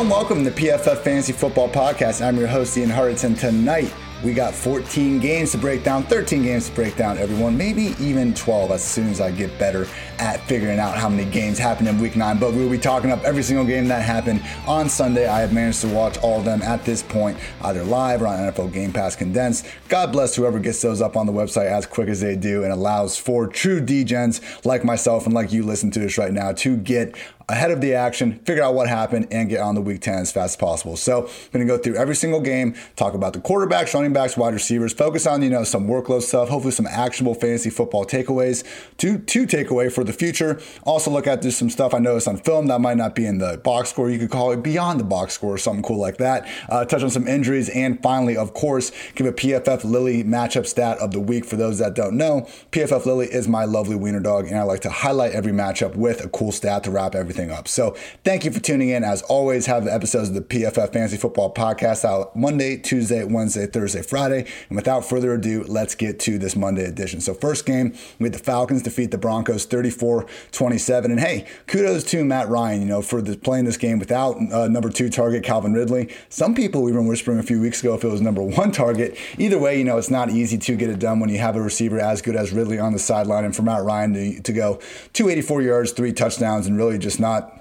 And welcome to the PFF Fantasy Football Podcast. I'm your host, Ian Harrington. Tonight, we got 14 games to break down, 13 games to break down, everyone. Maybe even 12 as soon as I get better at figuring out how many games happened in week nine. But we'll be talking up every single game that happened on Sunday. I have managed to watch all of them at this point, either live or on NFL Game Pass Condensed. God bless whoever gets those up on the website as quick as they do and allows for true degens like myself and like you listen to this right now to get ahead of the action, figure out what happened, and get on the week 10 as fast as possible. So I'm to go through every single game, talk about the quarterbacks, running backs, wide receivers, focus on, you know, some workload stuff, hopefully some actionable fantasy football takeaways to, to take away for the future. Also look at just some stuff I noticed on film that might not be in the box score. You could call it beyond the box score or something cool like that. Uh, touch on some injuries. And finally, of course, give a PFF Lily matchup stat of the week for those that don't know. PFF Lily is my lovely wiener dog, and I like to highlight every matchup with a cool stat to wrap everything everything up. So thank you for tuning in. As always, have the episodes of the PFF Fantasy Football Podcast out Monday, Tuesday, Wednesday, Thursday, Friday. And without further ado, let's get to this Monday edition. So first game, we had the Falcons defeat the Broncos 34-27. And hey, kudos to Matt Ryan, you know, for the, playing this game without uh, number two target Calvin Ridley. Some people even whispering a few weeks ago if it was number one target. Either way, you know, it's not easy to get it done when you have a receiver as good as Ridley on the sideline. And for Matt Ryan to, to go 284 yards, three touchdowns, and really just not not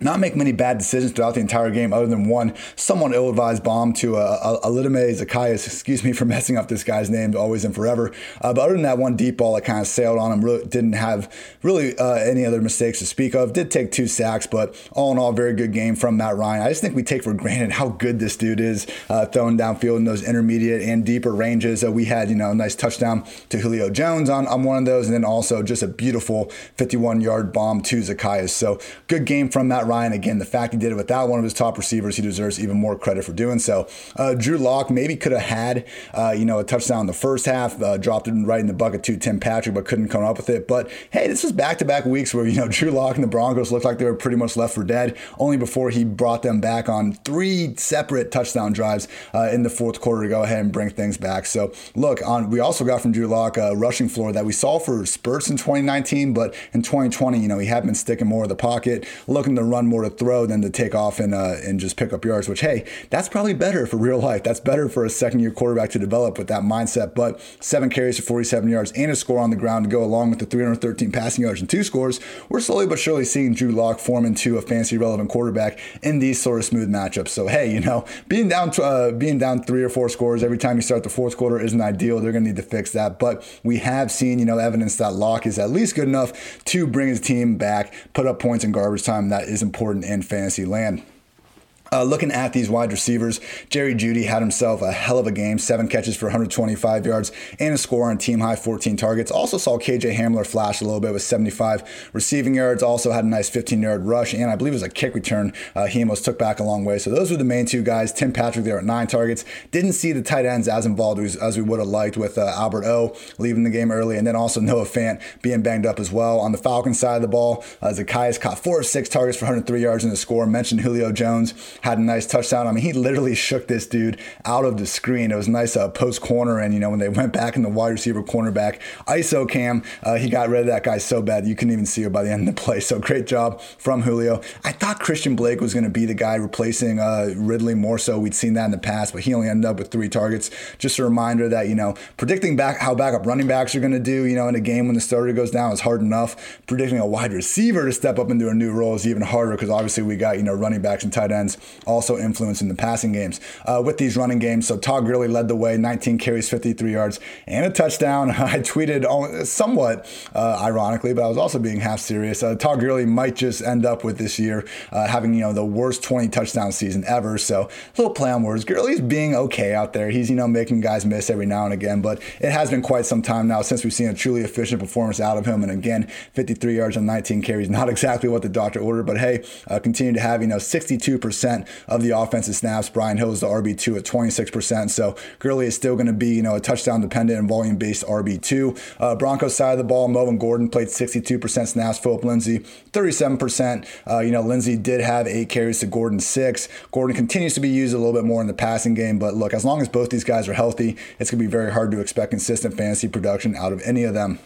make many bad decisions throughout the entire game, other than one somewhat ill-advised bomb to a, a, a Zaccheaus. Excuse me for messing up this guy's name, always and forever. Uh, but other than that one deep ball that kind of sailed on him, really didn't have really uh, any other mistakes to speak of. Did take two sacks, but all in all, very good game from Matt Ryan. I just think we take for granted how good this dude is uh, throwing downfield in those intermediate and deeper ranges. Uh, we had you know a nice touchdown to Julio Jones on, on one of those, and then also just a beautiful 51-yard bomb to Zaccheaus. So good game from Matt Ryan. Again, the fact he did it without one of his top receivers, he deserves even more credit for doing so. Uh, Drew Lock maybe could have had, uh, you know, a touchdown in the first half, uh, dropped it right in the bucket to Tim Patrick, but couldn't come up with it. But hey, this was back-to-back weeks where you know Drew Lock and the Broncos looked like they were pretty much left for dead. Only before he brought them back on three separate touchdown drives uh, in the fourth quarter to go ahead and bring things back. So look, on we also got from Drew Lock a rushing floor that we saw for spurts in 2019, but in 2020, you know, he had been sticking more of the pocket, looking to run run more to throw than to take off and uh, and just pick up yards. Which hey, that's probably better for real life. That's better for a second year quarterback to develop with that mindset. But seven carries for 47 yards and a score on the ground to go along with the 313 passing yards and two scores. We're slowly but surely seeing Drew Lock form into a fancy relevant quarterback in these sort of smooth matchups. So hey, you know, being down uh, being down three or four scores every time you start the fourth quarter isn't ideal. They're going to need to fix that. But we have seen you know evidence that Lock is at least good enough to bring his team back, put up points in garbage time that is important in fantasy land. Uh, looking at these wide receivers, Jerry Jeudy had himself a hell of a game, seven catches for 125 yards and a score on team high 14 targets. Also saw KJ Hamler flash a little bit with 75 receiving yards. Also had a nice 15 yard rush, and I believe it was a kick return uh, he almost took back a long way. So those were the main two guys. Tim Patrick there at nine targets. Didn't see the tight ends as involved as, as we would have liked with uh, Albert O leaving the game early, and then also Noah Fant being banged up as well. On the Falcons side of the ball, uh, Zaccheaus caught four of six targets for 103 yards in the score. Mentioned Julio Jones had a nice touchdown. I mean, he literally shook this dude out of the screen. It was nice uh, post corner, and you know when they went back in the wide receiver cornerback ISO cam, uh, he got rid of that guy so bad you couldn't even see it by the end of the play. So great job from Julio. I thought Christian Blake was going to be the guy replacing uh, Ridley more so. We'd seen that in the past, but he only ended up with three targets. Just a reminder that you know predicting back how backup running backs are going to do, you know, in a game when the starter goes down is hard enough. Predicting a wide receiver to step up into a new role is even harder because obviously we got you know running backs and tight ends also influencing the passing games. Uh, with these running games, so Todd Gurley led the way, 19 carries, 53 yards, and a touchdown. I tweeted somewhat uh, ironically, but I was also being half serious. Uh, Todd Gurley might just end up with this year uh, having you know the worst 20 touchdown season ever. So a little play on words. Gurley's being okay out there. He's you know making guys miss every now and again, but it has been quite some time now since we've seen a truly efficient performance out of him. And again, 53 yards on 19 carries, not exactly what the doctor ordered, but hey, uh, continue to have you know 62% of the offensive snaps. Brian Hill is the RB2 at 26%. So Gurley is still going to be you know a touchdown dependent and volume based RB2. Uh, Broncos side of the ball, Melvin Gordon played 62% snaps. Philip Lindsay 37%. Uh, you know Lindsay did have eight carries to Gordon six. Gordon continues to be used a little bit more in the passing game, but look, as long as both these guys are healthy, it's going to be very hard to expect consistent fantasy production out of any of them.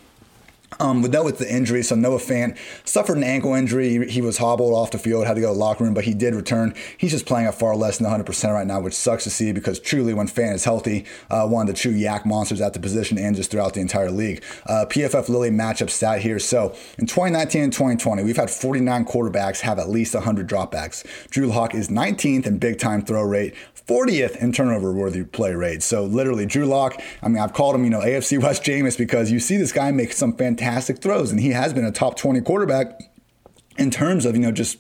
Um, with that, with the injury, so Noah Fant suffered an ankle injury. He, was hobbled off the field, had to go to the locker room, but he did return. He's just playing at far less than 100% right now, which sucks to see because truly, when Fant is healthy, uh, one of the true YAC monsters at the position and just throughout the entire league. Uh, PFF Lily matchup stat here. So in 2019 and 2020, we've had 49 quarterbacks have at least 100 dropbacks. Drew Lock is 19th in big time throw rate, 40th in turnover worthy play rate. So literally, Drew Lock, I mean, I've called him, you know, AFC West Jameis because you see this guy make some fantastic throws, and he has been a top 20 quarterback in terms of you know just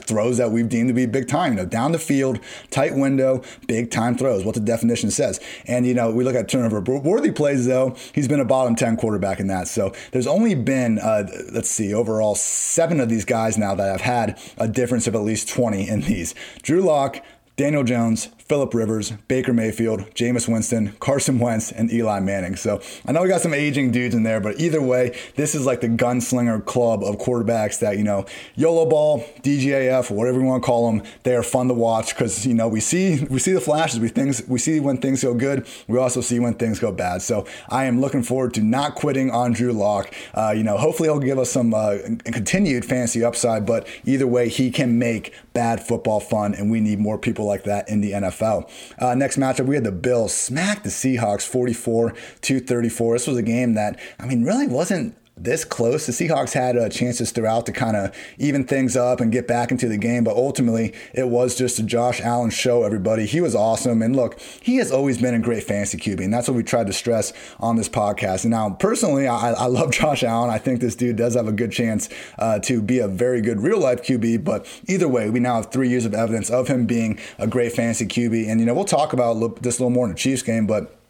throws that we've deemed to be big time you know down the field tight window big time throws what the definition says. And you know we look at turnover worthy plays though he's been a bottom 10 quarterback in that. So there's only been uh, let's see overall seven of these guys now that have had a difference of at least 20 in these. Drew lock Daniel Jones, Philip Rivers, Baker Mayfield, Jameis Winston, Carson Wentz, and Eli Manning. So I know we got some aging dudes in there, but either way, this is like the gunslinger club of quarterbacks that, you know, YOLO ball, DGAF, whatever you want to call them, they are fun to watch because, you know, we see we see the flashes, we things we see when things go good, we also see when things go bad. So I am looking forward to not quitting on Drew Lock. Uh, you know, hopefully he'll give us some uh, continued fancy upside, but either way, he can make bad football fun, and we need more people like that in the NFL. Uh, next matchup, we had the Bills smack the Seahawks 44 to 34. This was a game that, I mean, really wasn't this close. The Seahawks had uh, chances throughout to kind of even things up and get back into the game, but ultimately it was just a Josh Allen show, everybody. He was awesome. And look, he has always been a great fantasy QB, and that's what we tried to stress on this podcast. And now, personally, I, I love Josh Allen. I think this dude does have a good chance uh, to be a very good real life QB, but either way, we now have three years of evidence of him being a great fantasy QB. And, you know, we'll talk about this a little more in the Chiefs game, but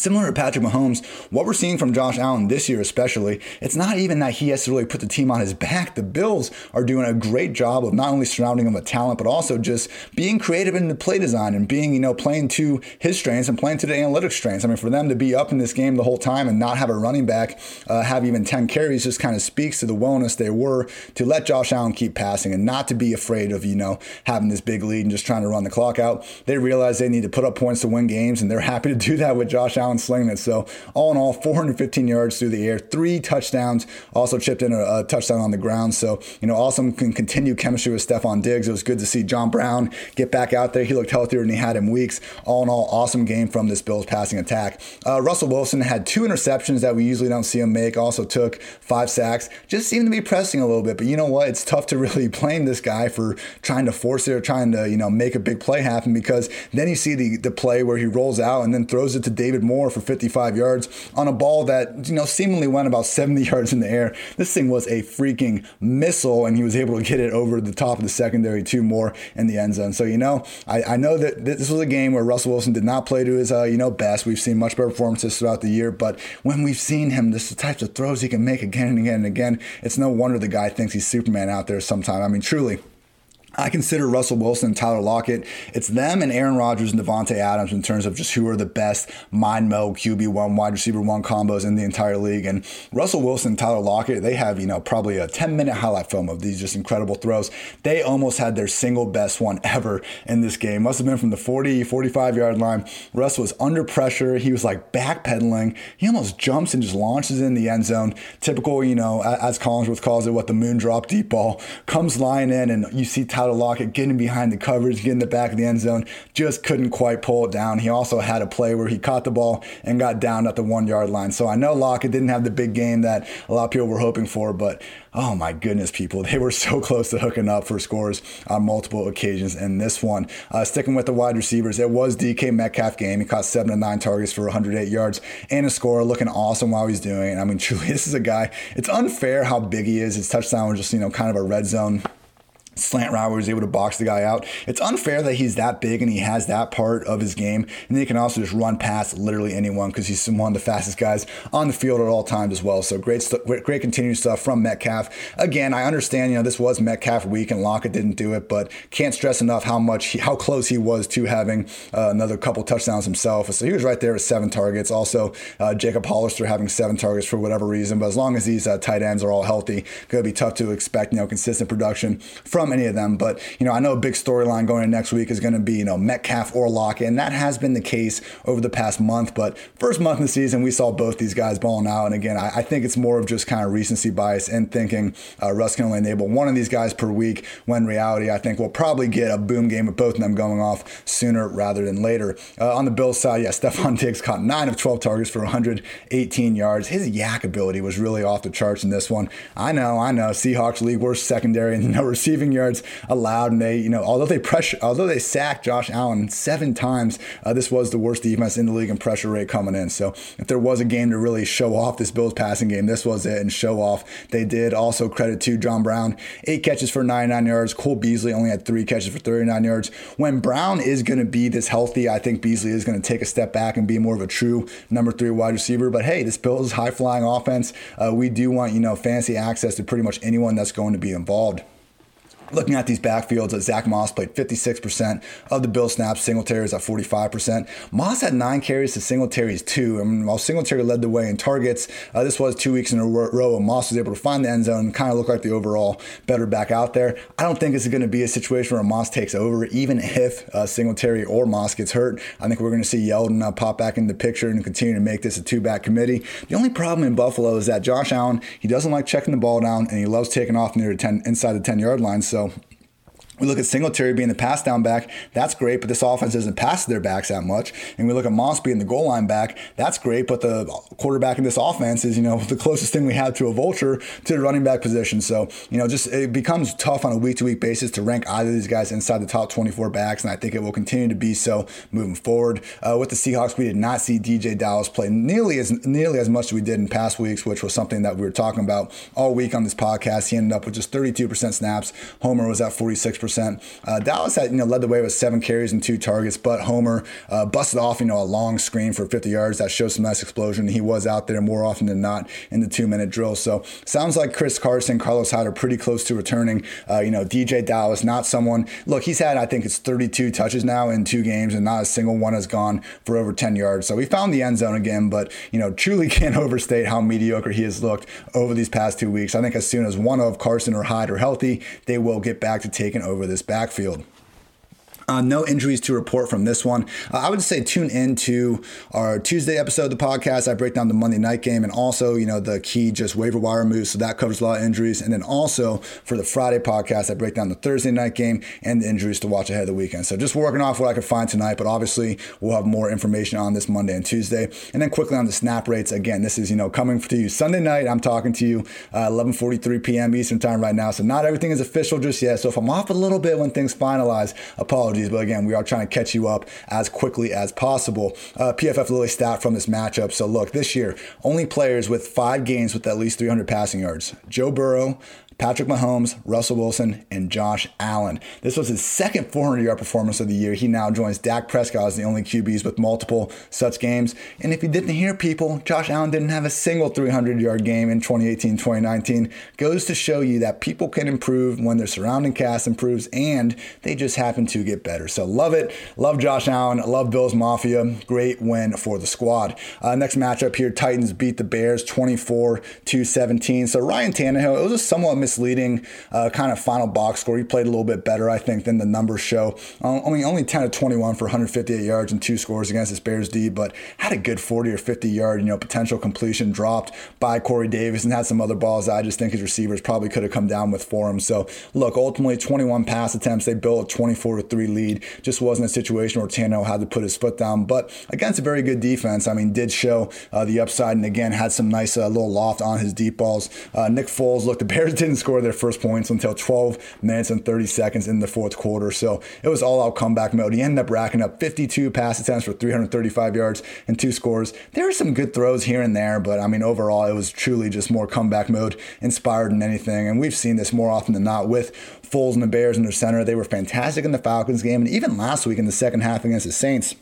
Similar to Patrick Mahomes, what we're seeing from Josh Allen this year, especially, it's not even that he has to really put the team on his back. The Bills are doing a great job of not only surrounding him with talent, but also just being creative in the play design and being, you know, playing to his strengths and playing to the analytics strengths. I mean, for them to be up in this game the whole time and not have a running back uh, have even 10 carries just kind of speaks to the willingness they were to let Josh Allen keep passing and not to be afraid of, you know, having this big lead and just trying to run the clock out. They realize they need to put up points to win games, and they're happy to do that with Josh Allen slinging it. So all in all, 415 yards through the air, three touchdowns. Also chipped in a, a touchdown on the ground. So you know, awesome can continue chemistry with Stefon Diggs. It was good to see John Brown get back out there. He looked healthier than he had in weeks. All in all, awesome game from this Bills passing attack. Uh, Russell Wilson had two interceptions that we usually don't see him make. Also took five sacks. Just seemed to be pressing a little bit. But you know what? It's tough to really blame this guy for trying to force it or trying to you know make a big play happen because then you see the the play where he rolls out and then throws it to David Moore for 55 yards on a ball that, you know, seemingly went about 70 yards in the air. This thing was a freaking missile, and he was able to get it over the top of the secondary, two more in the end zone. So, you know, I, I know that this was a game where Russell Wilson did not play to his, uh, you know, best. We've seen much better performances throughout the year, but when we've seen him, this is the types of throws he can make again and again and again, it's no wonder the guy thinks he's Superman out there sometime. I mean, truly. I consider Russell Wilson and Tyler Lockett. It's them and Aaron Rodgers and Davante Adams in terms of just who are the best mind meld QB1 wide receiver one combos in the entire league. And Russell Wilson and Tyler Lockett, they have, you know, probably a 10 minute highlight film of these just incredible throws. They almost had their single best one ever in this game. Must have been from the 40, 45 yard line. Russ was under pressure. He was like backpedaling. He almost jumps and just launches in the end zone. Typical, you know, as Collinsworth calls it, what the moon drop deep ball comes lying in, and you see Tyler Tyler it, getting behind the coverage, getting the back of the end zone, just couldn't quite pull it down. He also had a play where he caught the ball and got down at the one yard line. So I know Lockett didn't have the big game that a lot of people were hoping for, but oh my goodness, people, they were so close to hooking up for scores on multiple occasions in this one. Uh, sticking with the wide receivers, it was DK Metcalf game. He caught seven to nine targets for 108 yards and a score, looking awesome while he's doing it. I mean, truly, this is a guy. It's unfair how big he is. His touchdown was just you know kind of a red zone slant route where he's able to box the guy out. It's unfair that he's that big and he has that part of his game. And he can also just run past literally anyone because he's one of the fastest guys on the field at all times as well. So great, great, great continued stuff from Metcalf. Again, I understand, you know, this was Metcalf week and Lockett didn't do it, but can't stress enough how much, he, how close he was to having uh, another couple touchdowns himself. So he was right there with seven targets. Also, uh, Jacob Hollister having seven targets for whatever reason. But as long as these uh, tight ends are all healthy, it's going to be tough to expect, you know, consistent production from any of them. But, you know, I know a big storyline going into next week is going to be, you know, Metcalf or Lockett. And that has been the case over the past month. But first month of the season, we saw both these guys balling out. And again, I, I think it's more of just kind of recency bias and thinking uh, Russ can only enable one of these guys per week when reality, I think we'll probably get a boom game with both of them going off sooner rather than later. Uh, on the Bills side, yeah, Stefon Diggs caught 9 of 12 targets for 118 yards. His YAC ability was really off the charts in this one. I know, I know. Seahawks league worst secondary and no receiving yards allowed, and they, you know, although they pressure, although they sacked Josh Allen seven times, uh, this was the worst defense in the league in pressure rate coming in. So if there was a game to really show off this Bills passing game, this was it, and show off they did. Also credit to John Brown, eight catches for 99 yards. Cole Beasley only had three catches for 39 yards. When Brown is going to be this healthy, I think Beasley is going to take a step back and be more of a true number three wide receiver. But hey, this Bills high flying offense, uh, we do want you know fancy access to pretty much anyone that's going to be involved looking at these backfields, uh, Zach Moss played 56% of the Bill snaps. Singletary is at 45%. Moss had nine carries to Singletary's two. I mean, while Singletary led the way in targets, uh, this was two weeks in a row, and Moss was able to find the end zone and kind of look like the overall better back out there. I don't think it's going to be a situation where Moss takes over, even if uh, Singletary or Moss gets hurt. I think we're going to see Yeldon uh, pop back in the picture and continue to make this a two-back committee. The only problem in Buffalo is that Josh Allen, he doesn't like checking the ball down, and he loves taking off near the 10, inside the 10-yard line. So so we look at Singletary being the pass down back. That's great, but this offense doesn't pass their backs that much. And we look at Moss being the goal line back. That's great, but the quarterback in this offense is, you know, the closest thing we have to a vulture to the running back position. So, you know, just it becomes tough on a week to week basis to rank either of these guys inside the top 24 backs. And I think it will continue to be so moving forward. Uh, with the Seahawks, we did not see DeeJay Dallas play nearly as nearly as much as we did in past weeks, which was something that we were talking about all week on this podcast. He ended up with just 32% snaps. Homer was at 46%. Uh, Dallas had you know led the way with seven carries and two targets, but Homer uh, busted off you know a long screen for 50 yards that showed some nice explosion. He was out there more often than not in the two minute drill. So sounds like Chris Carson, Carlos Hyde are pretty close to returning. Uh, you know DeeJay Dallas, not someone. Look, he's had I think it's 32 touches now in two games, and not a single one has gone for over 10 yards. So we found the end zone again, but you know truly can't overstate how mediocre he has looked over these past two weeks. I think as soon as one of Carson or Hyde are healthy, they will get back to taking over this backfield. Uh, no injuries to report from this one. Uh, I would say tune in to our Tuesday episode of the podcast. I break down the Monday night game and also, you know, the key just waiver wire moves. So that covers a lot of injuries. And then also for the Friday podcast, I break down the Thursday night game and the injuries to watch ahead of the weekend. So just working off what I could find tonight, but obviously we'll have more information on this Monday and Tuesday. And then quickly on the snap rates. Again, this is, you know, coming to you Sunday night. I'm talking to you uh, 11:43 p.m. Eastern time right now. So not everything is official just yet. So if I'm off a little bit when things finalize, apologies apologies, but again, we are trying to catch you up as quickly as possible. Uh, PFF Lily stat from this matchup. So look, this year, only players with five games with at least 300 passing yards. Joe Burrow, Patrick Mahomes, Russell Wilson, and Josh Allen. This was his second 400 yard performance of the year. He now joins Dak Prescott as the only QBs with multiple such games. And if you didn't hear people, Josh Allen didn't have a single 300 yard game in 2018 2019. Goes to show you that people can improve when their surrounding cast improves and they just happen to get better. So love it. Love Josh Allen. Love Bills Mafia. Great win for the squad. Uh, next matchup here Titans beat the Bears 24 17. So Ryan Tannehill, it was a somewhat mis- misleading uh, kind of final box score. He played a little bit better, I think, than the numbers show. Um, I mean, only 10 of 21 for 158 yards and two scores against this Bears D, but had a good 40 or 50 yard, you know, potential completion dropped by Corey Davis and had some other balls I just think his receivers probably could have come down with for him. So, look, ultimately 21 pass attempts. They built a 24 to 3 lead. Just wasn't a situation where Tano had to put his foot down. But against a very good defense, I mean, did show uh, the upside and again had some nice uh, little loft on his deep balls. Uh, Nick Foles, look, the Bears didn't score their first points until 12 minutes and 30 seconds in the fourth quarter. So it was all out comeback mode. He ended up racking up 52 pass attempts for 335 yards and two scores. There were some good throws here and there, but I mean, overall, it was truly just more comeback mode inspired than anything. And we've seen this more often than not with Foles and the Bears in their center. They were fantastic in the Falcons game, and even last week in the second half against the Saints.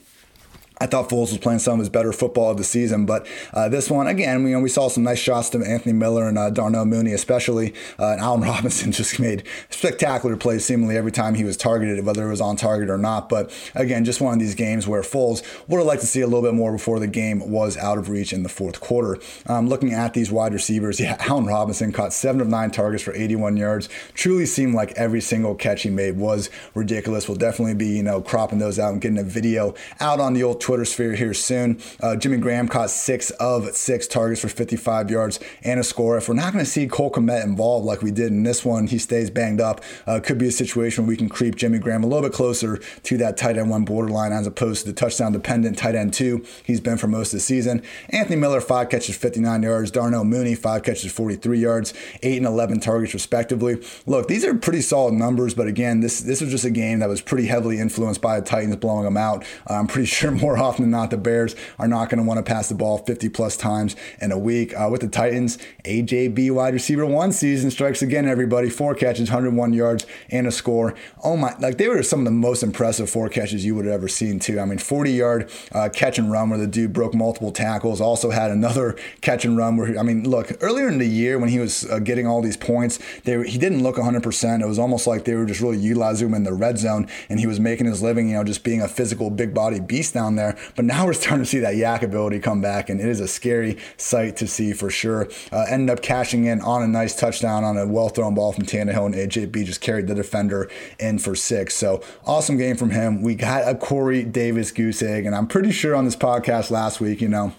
I thought Foles was playing some of his better football of the season, but uh, this one again, you know, we saw some nice shots to Anthony Miller and uh, Darnell Mooney, especially, uh, and Allen Robinson just made spectacular plays seemingly every time he was targeted, whether it was on target or not. But again, just one of these games where Foles would have liked to see a little bit more before the game was out of reach in the fourth quarter. Um, looking at these wide receivers, yeah, Allen Robinson caught seven of nine targets for 81 yards. Truly seemed like every single catch he made was ridiculous. We'll definitely be, you know, cropping those out and getting a video out on the old Twitter sphere here soon. Uh, Jimmy Graham caught six of six targets for 55 yards and a score. If we're not going to see Cole Kmet involved like we did in this one, he stays banged up. Uh, could be a situation where we can creep Jimmy Graham a little bit closer to that tight end one borderline as opposed to the touchdown dependent tight end two he's been for most of the season. Anthony Miller, five catches, 59 yards. Darnell Mooney, five catches, 43 yards, eight and 11 targets respectively. Look, these are pretty solid numbers, but again, this this was just a game that was pretty heavily influenced by the Titans blowing them out. I'm pretty sure more often than not not. The Bears are not going to want to pass the ball 50 plus times in a week. Uh, with the Titans, AJB wide receiver one season strikes again, everybody. Four catches, 101 yards, and a score. Oh my, like they were some of the most impressive four catches you would have ever seen, too. I mean, 40 yard uh, catch and run where the dude broke multiple tackles. Also had another catch and run where, I mean, look, earlier in the year when he was uh, getting all these points, they, he didn't look 100%. It was almost like they were just really utilizing him in the red zone and he was making his living, you know, just being a physical, big body beast down there. But now we're starting to see that YAC ability come back, and it is a scary sight to see for sure. Uh, ended up cashing in on a nice touchdown on a well thrown ball from Tannehill, and AJB just carried the defender in for six. So awesome game from him. We got a Corey Davis goose egg, and I'm pretty sure on this podcast last week, you know,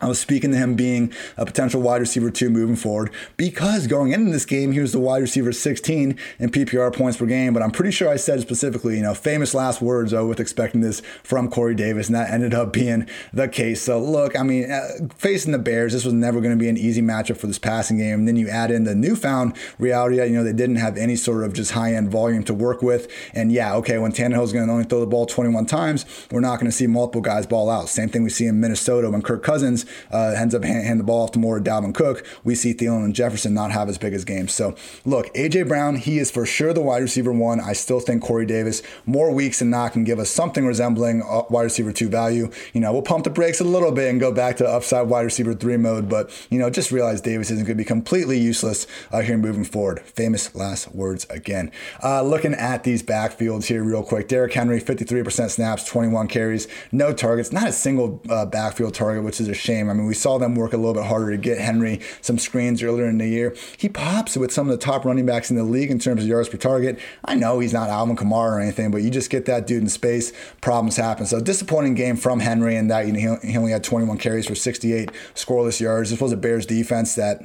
I was speaking to him being a potential wide receiver two moving forward because going into this game, he was the wide receiver 16 in PPR points per game. But I'm pretty sure I said specifically, you know, famous last words uh, with expecting this from Corey Davis, and that ended up being the case. So look, I mean, uh, facing the Bears, this was never going to be an easy matchup for this passing game. And then you add in the newfound reality that you know they didn't have any sort of just high end volume to work with. And yeah, okay, when Tannehill's going to only throw the ball 21 times, we're not going to see multiple guys ball out. Same thing we see in Minnesota when Kirk Cousins uh, ends up hand, hand, the ball off to more Dalvin Cook. We see Thielen and Jefferson not have as big as games. So look, AJ Brown, he is for sure the wide receiver one. I still think Corey Davis more weeks than not can give us something resembling wide receiver two value. You know, we'll pump the brakes a little bit and go back to upside wide receiver three mode, but you know, just realize Davis isn't going to be completely useless uh, here moving forward. Famous last words again. Uh, looking at these backfields here real quick. Derrick Henry, 53% snaps, 21 carries, no targets, not a single uh, backfield target, which is a shame. I mean, we saw them work a little bit harder to get Henry some screens earlier in the year. He pops with some of the top running backs in the league in terms of yards per target. I know he's not Alvin Kamara or anything, but you just get that dude in space, problems happen. So disappointing game from Henry in that you know he only had 21 carries for 68 scoreless yards. This was a Bears defense that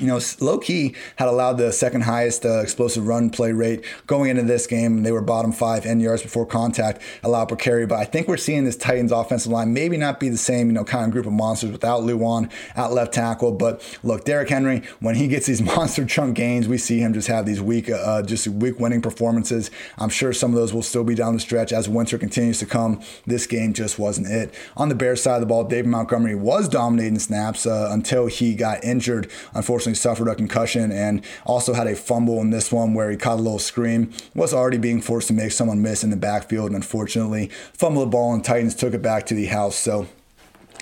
you know, low key had allowed the second highest uh, explosive run play rate going into this game. They were bottom five end yards before contact allowed per carry. But I think we're seeing this Titans offensive line maybe not be the same, you know, kind of group of monsters without Lewan at left tackle. But look, Derrick Henry, when he gets these monster chunk gains, we see him just have these weak, uh, just weak winning performances. I'm sure some of those will still be down the stretch as winter continues to come. This game just wasn't it. On the Bears side of the ball, David Montgomery was dominating snaps uh, until he got injured. Unfortunately unfortunately suffered a concussion and also had a fumble in this one where he caught a little scream. Was already being forced to make someone miss in the backfield and unfortunately fumbled the ball and Titans took it back to the house. So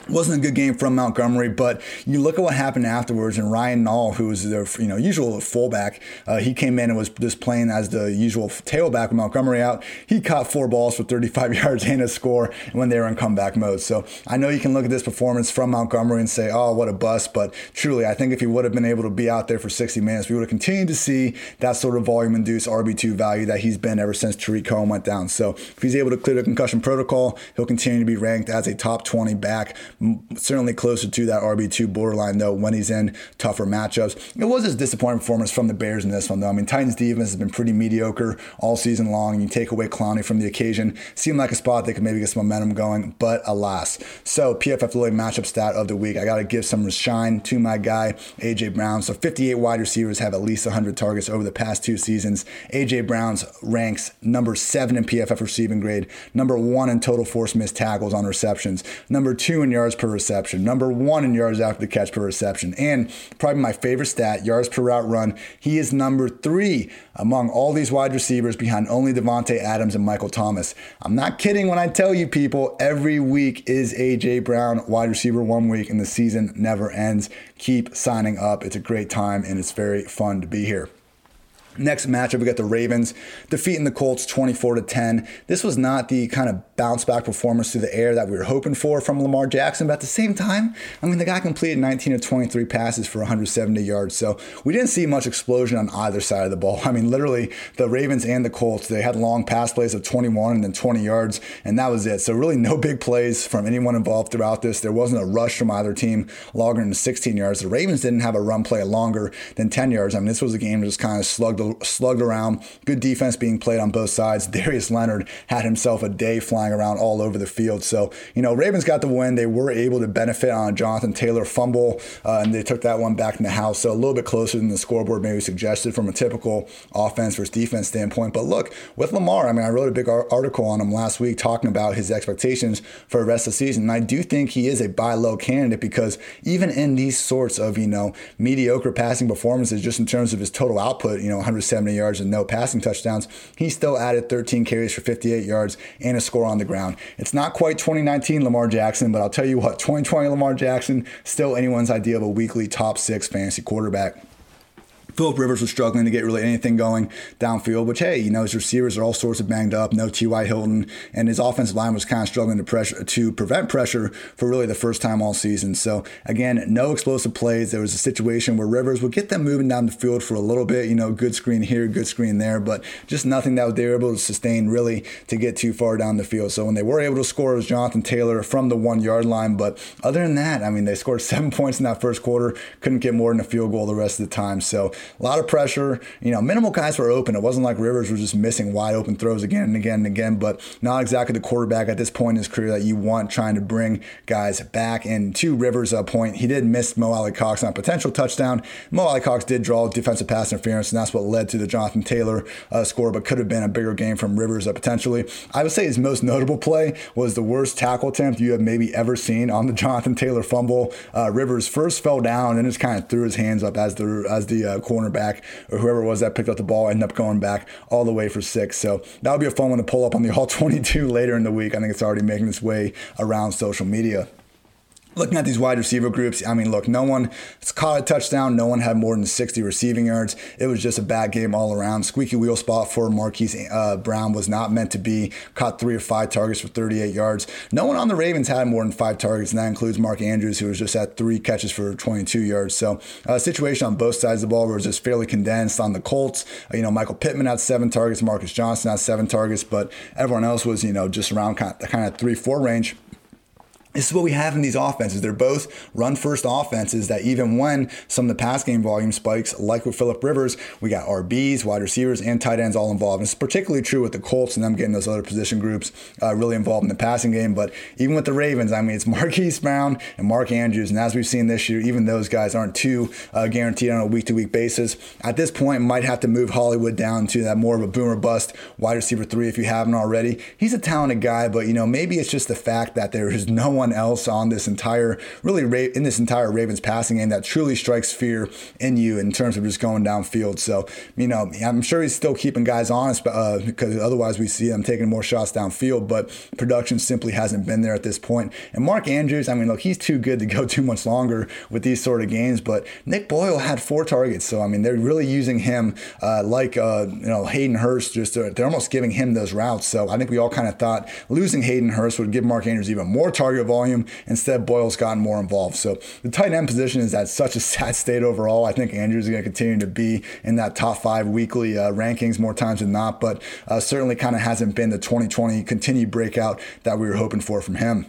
wasn't a good game from Montgomery, but you look at what happened afterwards, and Ryan Nall, who was their you know usual fullback, uh, he came in and was just playing as the usual tailback with Montgomery out. He caught four balls for 35 yards and a score when they were in comeback mode. So I know you can look at this performance from Montgomery and say, oh, what a bust, but truly, I think if he would have been able to be out there for 60 minutes, we would have continued to see that sort of volume-induced RB2 value that he's been ever since Tarik Cohen went down. So if he's able to clear the concussion protocol, he'll continue to be ranked as a top 20 back certainly closer to that RB2 borderline, though, when he's in tougher matchups. It was his disappointing performance from the Bears in this one, though. I mean, Titans defense has been pretty mediocre all season long, and you take away Clowney from the occasion. Seemed like a spot that could maybe get some momentum going, but alas. So, PFF Lily matchup stat of the week. I got to give some shine to my guy, A.J. Brown. So, 58 wide receivers have at least 100 targets over the past two seasons. A.J. Brown's ranks number seven in PFF receiving grade, number one in total force missed tackles on receptions, number two in yards per reception, number one in yards after the catch per reception, and probably my favorite stat, yards per route run. He is number three among all these wide receivers behind only Davante Adams and Michael Thomas. I'm not kidding when I tell you people, every week is AJ Brown wide receiver one week, and the season never ends. Keep signing up. It's a great time, and it's very fun to be here. Next matchup, we got the Ravens defeating the Colts 24 to 10. This was not the kind of bounce back performance through the air that we were hoping for from Lamar Jackson, but at the same time, I mean, the guy completed 19 of 23 passes for 170 yards. So we didn't see much explosion on either side of the ball. I mean, literally, the Ravens and the Colts, they had long pass plays of 21 and then 20 yards, and that was it. So really, no big plays from anyone involved throughout this. There wasn't a rush from either team longer than 16 yards. The Ravens didn't have a run play longer than 10 yards. I mean, this was a game that just kind of slugged slugged around. Good defense being played on both sides. Darius Leonard had himself a day flying around all over the field. So, you know, Ravens got the win. They were able to benefit on a Jonathan Taylor fumble, uh, and they took that one back in the house. So a little bit closer than the scoreboard maybe suggested from a typical offense versus defense standpoint. But look, with Lamar, I mean, I wrote a big article on him last week talking about his expectations for the rest of the season. And I do think he is a buy low candidate because even in these sorts of, you know, mediocre passing performances, just in terms of his total output, you know, 170 yards and no passing touchdowns, he still added 13 carries for 58 yards and a score on the ground. It's not quite 2019 Lamar Jackson, but I'll tell you what, 2020 Lamar Jackson, still anyone's idea of a weekly top six fantasy quarterback. Philip Rivers was struggling to get really anything going downfield, which hey, you know his receivers are all sorts of banged up. No T.Y. Hilton, and his offensive line was kind of struggling to pressure to prevent pressure for really the first time all season. So again, no explosive plays. There was a situation where Rivers would get them moving down the field for a little bit. You know, good screen here, good screen there, but just nothing that they were able to sustain really to get too far down the field. So when they were able to score, it was Jonathan Taylor from the one yard line. But other than that, I mean, they scored seven points in that first quarter, couldn't get more than a field goal the rest of the time. So a lot of pressure. You know, minimal guys were open. It wasn't like Rivers was just missing wide open throws again and again and again, but not exactly the quarterback at this point in his career that you want trying to bring guys back. And to Rivers' uh, point, he did miss Mo Alie-Cox on a potential touchdown. Mo Alie-Cox did draw defensive pass interference, and that's what led to the Jonathan Taylor uh, score, but could have been a bigger game from Rivers uh, potentially. I would say his most notable play was the worst tackle attempt you have maybe ever seen on the Jonathan Taylor fumble. Uh, Rivers first fell down and just kind of threw his hands up as the as the uh, cornerback or whoever it was that picked up the ball ended up going back all the way for six. So that'll be a fun one to pull up on the All 22 later in the week. I think it's already making its way around social media looking at these wide receiver groups, I mean, look, no one caught a touchdown. No one had more than 60 receiving yards. It was just a bad game all around. Squeaky wheel spot for Marquise uh, Brown was not meant to be. Caught three or five targets for 38 yards. No one on the Ravens had more than five targets, and that includes Mark Andrews, who was just at three catches for 22 yards. So, a uh, situation on both sides of the ball was just fairly condensed. On the Colts, uh, you know, Michael Pittman had seven targets, Marcus Johnson had seven targets, but everyone else was, you know, just around kind of, kind of three, four range this is what we have in these offenses. They're both run first offenses that even when some of the pass game volume spikes, like with Philip Rivers, we got RBs, wide receivers, and tight ends all involved. And it's particularly true with the Colts and them getting those other position groups uh, really involved in the passing game. But even with the Ravens, I mean, it's Marquise Brown and Mark Andrews. And as we've seen this year, even those guys aren't too uh, guaranteed on a week to week basis. At this point, might have to move Hollywood down to that more of a boomer bust wide receiver three if you haven't already. He's a talented guy, but, you know, maybe it's just the fact that there is no one else on this entire, really in this entire Ravens passing game that truly strikes fear in you in terms of just going downfield. So, you know, I'm sure he's still keeping guys honest uh, because otherwise we see them taking more shots downfield, but production simply hasn't been there at this point. And Mark Andrews, I mean, look, he's too good to go too much longer with these sort of games, but Nick Boyle had four targets. So, I mean, they're really using him uh, like, uh, you know, Hayden Hurst, just uh, they're almost giving him those routes. So I think we all kind of thought losing Hayden Hurst would give Mark Andrews even more target volume. Instead, Boyle's gotten more involved. So the tight end position is at such a sad state overall. I think Andrews is going to continue to be in that top five weekly uh, rankings more times than not, but uh, certainly kind of hasn't been the 2020 continued breakout that we were hoping for from him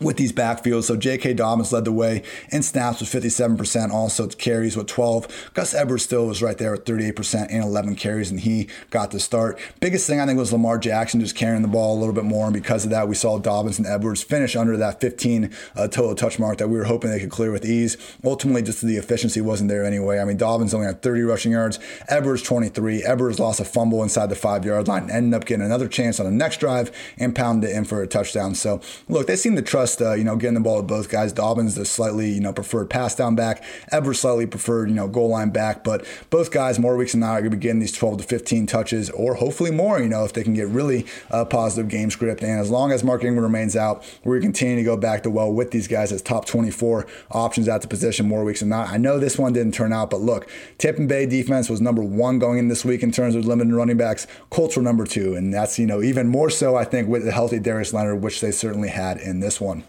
with these backfields. So J.K. Dobbins led the way in snaps with 57%, also carries with 12. Gus Edwards still was right there with 38% and 11 carries, and he got the start. Biggest thing I think was Lamar Jackson just carrying the ball a little bit more, and because of that, we saw Dobbins and Edwards finish under that 15 uh, total touch mark that we were hoping they could clear with ease. Ultimately, just the efficiency wasn't there anyway. I mean, Dobbins only had 30 rushing yards, Edwards 23. Edwards lost a fumble inside the five yard line, ended up getting another chance on the next drive and pounded it in for a touchdown. So, look, they seem to trust just uh, you know getting the ball to both guys. Dobbins the slightly you know preferred pass down back. Ever slightly preferred you know goal line back. But both guys more weeks than not are going to be getting these 12 to 15 touches or hopefully more. You know if they can get really uh, positive game script. And as long as Mark Ingram remains out, we're continuing to go back to well with these guys as top 24 options at the position more weeks than not. I know this one didn't turn out, but look, Tampa Bay defense was number one going in this week in terms of limited running backs. Colts were number two, and that's you know even more so I think with the healthy Darius Leonard, which they certainly had in this one.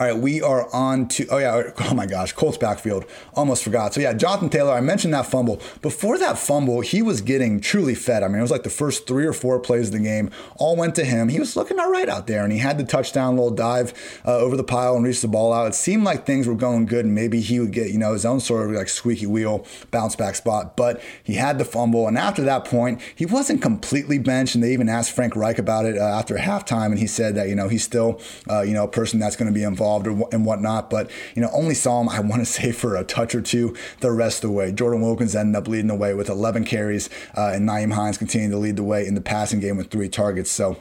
All right, we are on to, oh yeah, oh my gosh, Colts backfield. Almost forgot. So yeah, Jonathan Taylor, I mentioned that fumble. Before that fumble, he was getting truly fed. I mean, it was like the first three or four plays of the game all went to him. He was looking all right out there, and he had the touchdown little dive uh, over the pile and reached the ball out. It seemed like things were going good, and maybe he would get, you know, his own sort of like squeaky wheel bounce back spot. But he had the fumble, and after that point, he wasn't completely benched, and they even asked Frank Reich about it uh, after halftime, and he said that, you know, he's still, uh, you know, a person that's going to be involved involved or, and whatnot. But, you know, only saw him, I want to say, for a touch or two the rest of the way. Jordan Wilkins ended up leading the way with 11 carries, uh, and Nyheim Hines continuing to lead the way in the passing game with three targets. So,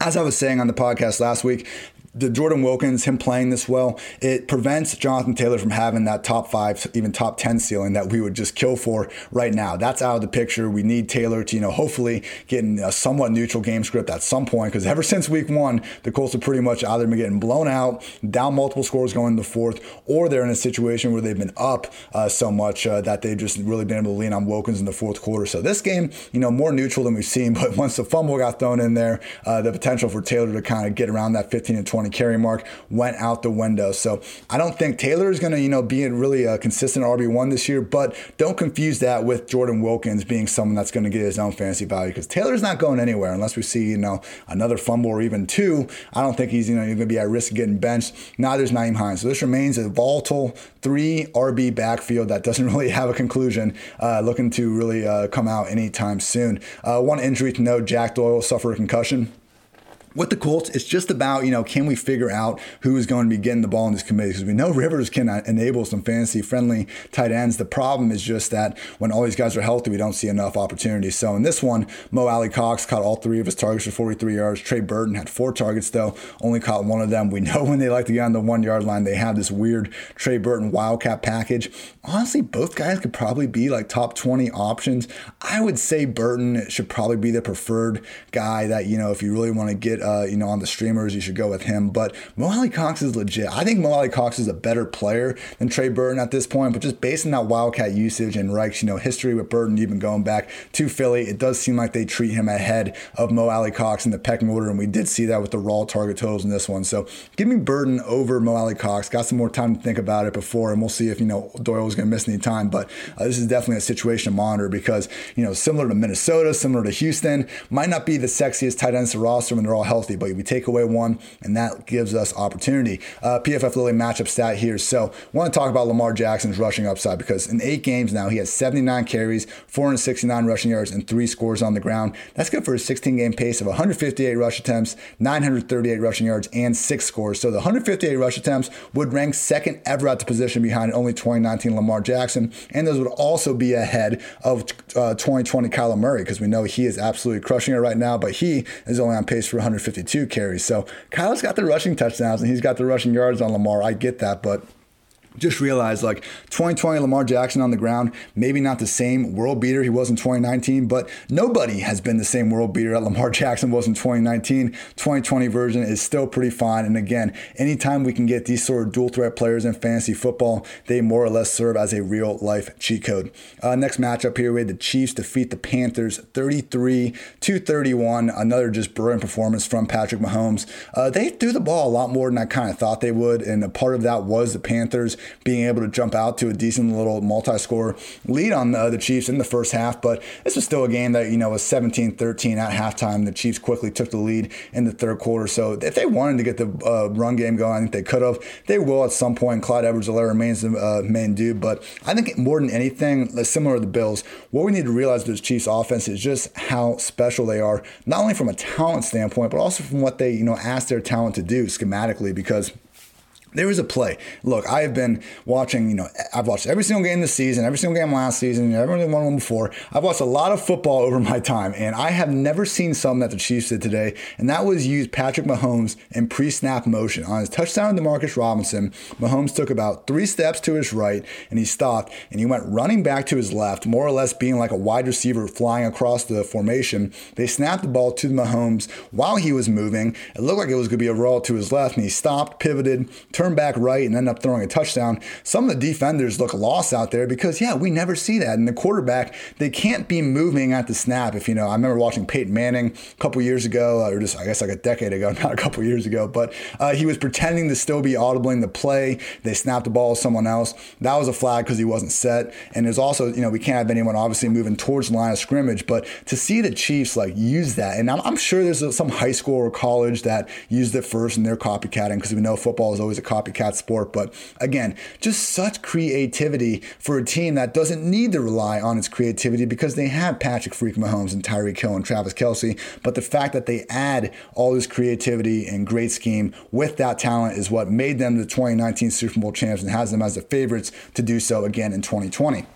as I was saying on the podcast last week, the Jordan Wilkins, him playing this well, it prevents Jonathan Taylor from having that top five, even top 10 ceiling that we would just kill for right now. That's out of the picture. We need Taylor to, you know, hopefully get in a somewhat neutral game script at some point because ever since week one, the Colts have pretty much either been getting blown out, down multiple scores going in the fourth, or they're in a situation where they've been up uh, so much uh, that they've just really been able to lean on Wilkins in the fourth quarter. So this game, you know, more neutral than we've seen, but once the fumble got thrown in there, uh, the potential for Taylor to kind of get around that 15 and 20 20 carry mark went out the window. So I don't think Taylor is going to, you know, be really a consistent RB1 this year, but don't confuse that with Jordan Wilkins being someone that's going to get his own fantasy value because Taylor's not going anywhere unless we see, you know, another fumble or even two. I don't think he's, you know, going to be at risk of getting benched. Neither is Nyheim Hines. So this remains a volatile three RB backfield that doesn't really have a conclusion, uh, looking to really uh, come out anytime soon. Uh, one injury to note Jack Doyle suffered a concussion with the Colts, it's just about, you know, can we figure out who is going to be getting the ball in this committee? Because we know Rivers can uh, enable some fantasy friendly tight ends. The problem is just that when all these guys are healthy, we don't see enough opportunities. So in this one, Mo Alie-Cox caught all three of his targets for 43 yards. Trey Burton had four targets, though, only caught one of them. We know when they like to get on the one yard line, they have this weird Trey Burton Wildcat package. Honestly, both guys could probably be like top 20 options. I would say Burton should probably be the preferred guy that, you know, if you really want to get uh, you know, on the streamers, you should go with him. But Mo Alie-Cox is legit. I think Mo Alie-Cox is a better player than Trey Burton at this point, but just based on that Wildcat usage and Reich's, you know, history with Burton, even going back to Philly, it does seem like they treat him ahead of Mo Alie-Cox in the pecking order, and we did see that with the raw target totals in this one. So give me Burton over Mo Alie-Cox. Got some more time to think about it before, and we'll see if, you know, Doyle is going to miss any time. But uh, this is definitely a situation to monitor because, you know, similar to Minnesota, similar to Houston, might not be the sexiest tight ends to roster when they're all healthy, but we take away one, and that gives us opportunity. Uh, PFF Lily matchup stat here. So, want to talk about Lamar Jackson's rushing upside because in eight games now, he has 79 carries, 469 rushing yards, and three scores on the ground. That's good for a 16 game pace of 158 rush attempts, 938 rushing yards, and six scores. So, the 158 rush attempts would rank second ever at the position behind only 2019 Lamar Jackson, and those would also be ahead of uh, 2020 Kyler Murray because we know he is absolutely crushing it right now, but he is only on pace for 150 152 carries. So Kyle's got the rushing touchdowns and he's got the rushing yards on Lamar. I get that, but just realized like 2020 Lamar Jackson on the ground, maybe not the same world beater he was in 2019, but nobody has been the same world beater that Lamar Jackson was in 2019. 2020 version is still pretty fine. And again, anytime we can get these sort of dual threat players in fantasy football, they more or less serve as a real life cheat code. Uh, next matchup here, we had the Chiefs defeat the Panthers 33 to 31. Another just brilliant performance from Patrick Mahomes. Uh, they threw the ball a lot more than I kind of thought they would, and a part of that was the Panthers being able to jump out to a decent little multi-score lead on the, the Chiefs in the first half. But this was still a game that you know was 17-13 at halftime. The Chiefs quickly took the lead in the third quarter. So if they wanted to get the uh, run game going, I think they could have. They will at some point. Clyde Edwards-Helaire remains the uh, main dude, but I think more than anything, similar to the Bills, what we need to realize with this Chiefs offense is just how special they are, not only from a talent standpoint, but also from what they you know ask their talent to do schematically because there was a play. Look, I have been watching, you know, I've watched every single game this season, every single game last season, every single one before. I've watched a lot of football over my time, and I have never seen something that the Chiefs did today, and that was use Patrick Mahomes in pre snap motion. On his touchdown to Marcus Robinson, Mahomes took about three steps to his right, and he stopped, and he went running back to his left, more or less being like a wide receiver flying across the formation. They snapped the ball to Mahomes while he was moving. It looked like it was going to be a roll to his left, and he stopped, pivoted, turned turn back right and end up throwing a touchdown. Some of the defenders look lost out there because, yeah, we never see that. And the quarterback, they can't be moving at the snap. If you know, I remember watching Peyton Manning a couple years ago, or just I guess like a decade ago, not a couple years ago, but uh, he was pretending to still be audibling the play. They snapped the ball to someone else. That was a flag because he wasn't set. And there's also, you know, we can't have anyone obviously moving towards the line of scrimmage, but to see the Chiefs like use that, and I'm, I'm sure there's some high school or college that used it first and they're copycatting because we know football is always a copycat sport. But again, just such creativity for a team that doesn't need to rely on its creativity because they have Patrick Freak Mahomes and Tyreek Hill and Travis Kelce. But the fact that they add all this creativity and great scheme with that talent is what made them the 2019 Super Bowl champs and has them as the favorites to do so again in 2020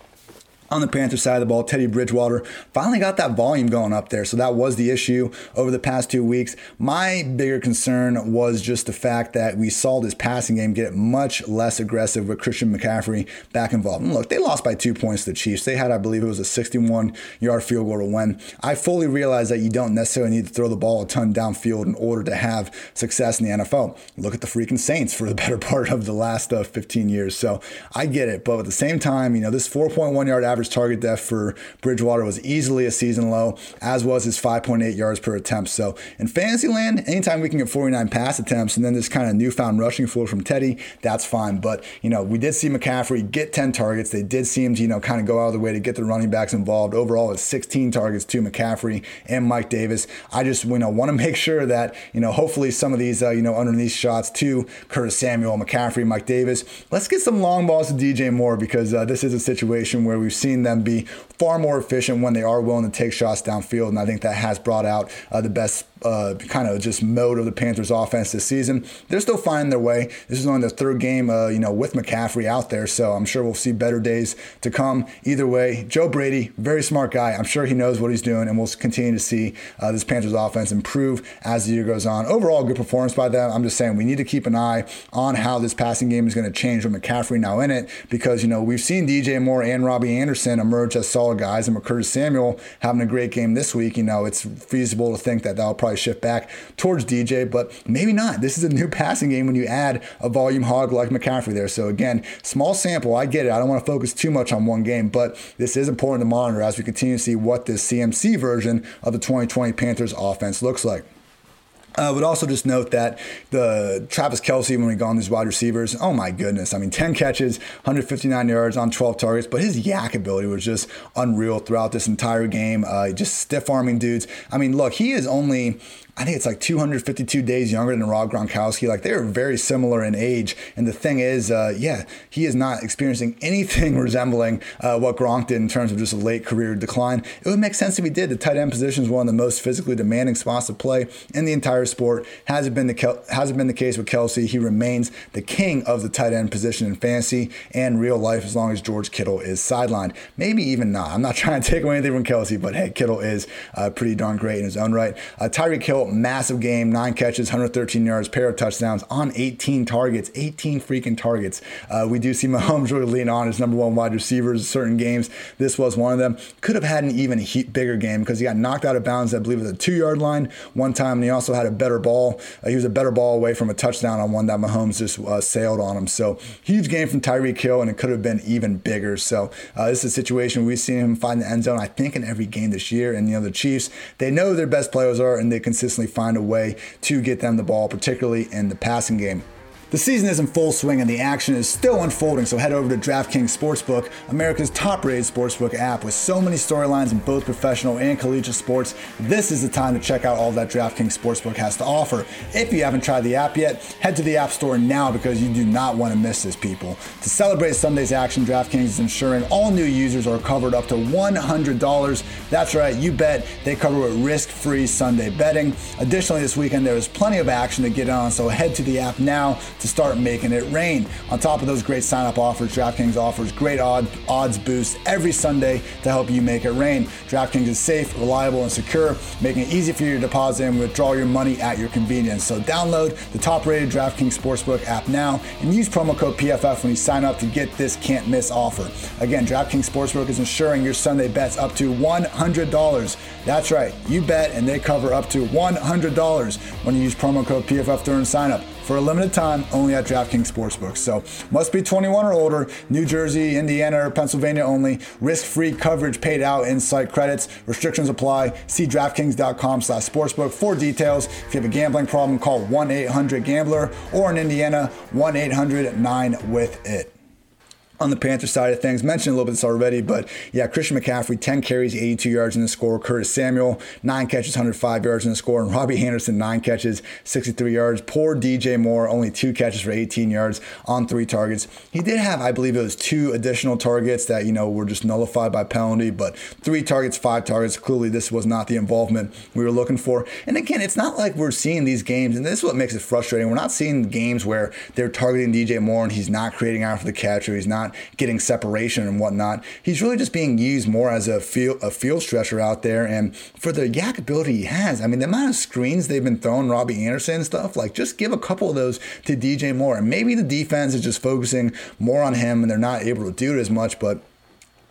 on the Panther side of the ball, Teddy Bridgewater finally got that volume going up there. So that was the issue over the past two weeks. My bigger concern was just the fact that we saw this passing game get much less aggressive with Christian McCaffrey back involved. And look, they lost by two points to the Chiefs. They had, I believe, it was a 61 yard field goal to win. I fully realize that you don't necessarily need to throw the ball a ton downfield in order to have success in the NFL. Look at the freaking Saints for the better part of the last uh, 15 years. So I get it. But at the same time, you know, this 4.1 yard average average target depth for Bridgewater was easily a season low, as was his 5.8 yards per attempt. So in fantasy land, anytime we can get 49 pass attempts and then this kind of newfound rushing floor from Teddy, that's fine. But, you know, we did see McCaffrey get 10 targets. They did seem to, you know, kind of go out of the way to get the running backs involved. Overall, it's 16 targets to McCaffrey and Mike Davis. I just, you know, want to make sure that, you know, hopefully some of these, uh, you know, underneath shots to Curtis Samuel, McCaffrey, Mike Davis. Let's get some long balls to DJ Moore because uh, this is a situation where we've seen seen them be far more efficient when they are willing to take shots downfield. And I think that has brought out uh, the best uh, kind of just mode of the Panthers offense this season. They're still finding their way. This is only the third game, uh, you know, with McCaffrey out there, so I'm sure we'll see better days to come. Either way, Joe Brady, very smart guy. I'm sure he knows what he's doing, and we'll continue to see uh, this Panthers offense improve as the year goes on. Overall, good performance by them. I'm just saying we need to keep an eye on how this passing game is going to change with McCaffrey now in it, because you know we've seen DJ Moore and Robbie Anderson emerge as solid guys, and Curtis Samuel having a great game this week. You know, it's feasible to think that that'll probably probably shift back towards DJ, but maybe not. This is a new passing game when you add a volume hog like McCaffrey there. So again, small sample. I get it. I don't want to focus too much on one game, but this is important to monitor as we continue to see what this CMC version of the 2020 Panthers offense looks like. I uh, would also just note that the Travis Kelce, when we go on these wide receivers, oh my goodness. I mean, 10 catches, 159 yards on 12 targets, but his YAC ability was just unreal throughout this entire game. Uh, just stiff arming dudes. I mean, look, he is only I think it's like 252 days younger than Rob Gronkowski. Like they're very similar in age. And the thing is, uh, yeah, he is not experiencing anything resembling uh, what Gronk did in terms of just a late career decline. It would make sense if he did. The tight end position is one of the most physically demanding spots to play in the entire sport. Hasn't been the Kel- hasn't been the case with Kelce. He remains the king of the tight end position in fantasy and real life as long as George Kittle is sidelined. Maybe even not. I'm not trying to take away anything from Kelce, but hey, Kittle is uh, pretty darn great in his own right. Uh, Tyreek Hill, massive game, nine catches, 113 yards, pair of touchdowns on 18 targets, 18 freaking targets. Uh, we do see Mahomes really lean on his number one wide receivers certain games. This was one of them. Could have had an even bigger game because he got knocked out of bounds, I believe, at the two yard line one time, and he also had a better ball. Uh, he was a better ball away from a touchdown on one that Mahomes just uh, sailed on him. So huge game from Tyreek Hill, and it could have been even bigger. So uh, this is a situation we've seen him find the end zone, I think, in every game this year. And you know the Chiefs, they know their best players are, and they consistently find a way to get them the ball, particularly in the passing game. The season is in full swing and the action is still unfolding, so head over to DraftKings Sportsbook, America's top rated sportsbook app. With so many storylines in both professional and collegiate sports, this is the time to check out all that DraftKings Sportsbook has to offer. If you haven't tried the app yet, head to the App Store now because you do not want to miss this, people. To celebrate Sunday's action, DraftKings is ensuring all new users are covered up to $100. That's right, you bet they cover with risk free Sunday betting. Additionally, this weekend there is plenty of action to get on, so head to the app now to start making it rain. On top of those great sign up offers, DraftKings offers great odd, odds boosts every Sunday to help you make it rain. DraftKings is safe, reliable, and secure, making it easy for you to deposit and withdraw your money at your convenience. So download the top rated DraftKings Sportsbook app now and use promo code PFF when you sign up to get this can't miss offer. Again, DraftKings Sportsbook is ensuring your Sunday bets up to $100. That's right, you bet and they cover up to $100 when you use promo code PFF during sign up for a limited time only at DraftKings Sportsbook. So must be 21 or older, New Jersey, Indiana, or Pennsylvania only. Risk-free coverage paid out in site credits. Restrictions apply. See DraftKings.com slash sportsbook for details. If you have a gambling problem, call 1-800-GAMBLER or in Indiana, 1-800-9-WITH-IT on the Panther side of things. Mentioned a little bit this already, but yeah, Christian McCaffrey, 10 carries, 82 yards in the score. Curtis Samuel, 9 catches, 105 yards in the score. And Robbie Anderson, 9 catches, 63 yards. Poor DJ Moore, only 2 catches for 18 yards on 3 targets. He did have, I believe it was 2 additional targets that, you know, were just nullified by penalty, but 3 targets, 5 targets. Clearly, this was not the involvement we were looking for. And again, it's not like we're seeing these games, and this is what makes it frustrating. We're not seeing games where they're targeting DJ Moore and he's not creating after the catch or he's not getting separation and whatnot. He's really just being used more as a field a field stretcher out there. And for the YAC ability he has, I mean, the amount of screens they've been throwing Robbie Anderson and stuff, like just give a couple of those to DJ Moore. And maybe the defense is just focusing more on him and they're not able to do it as much, but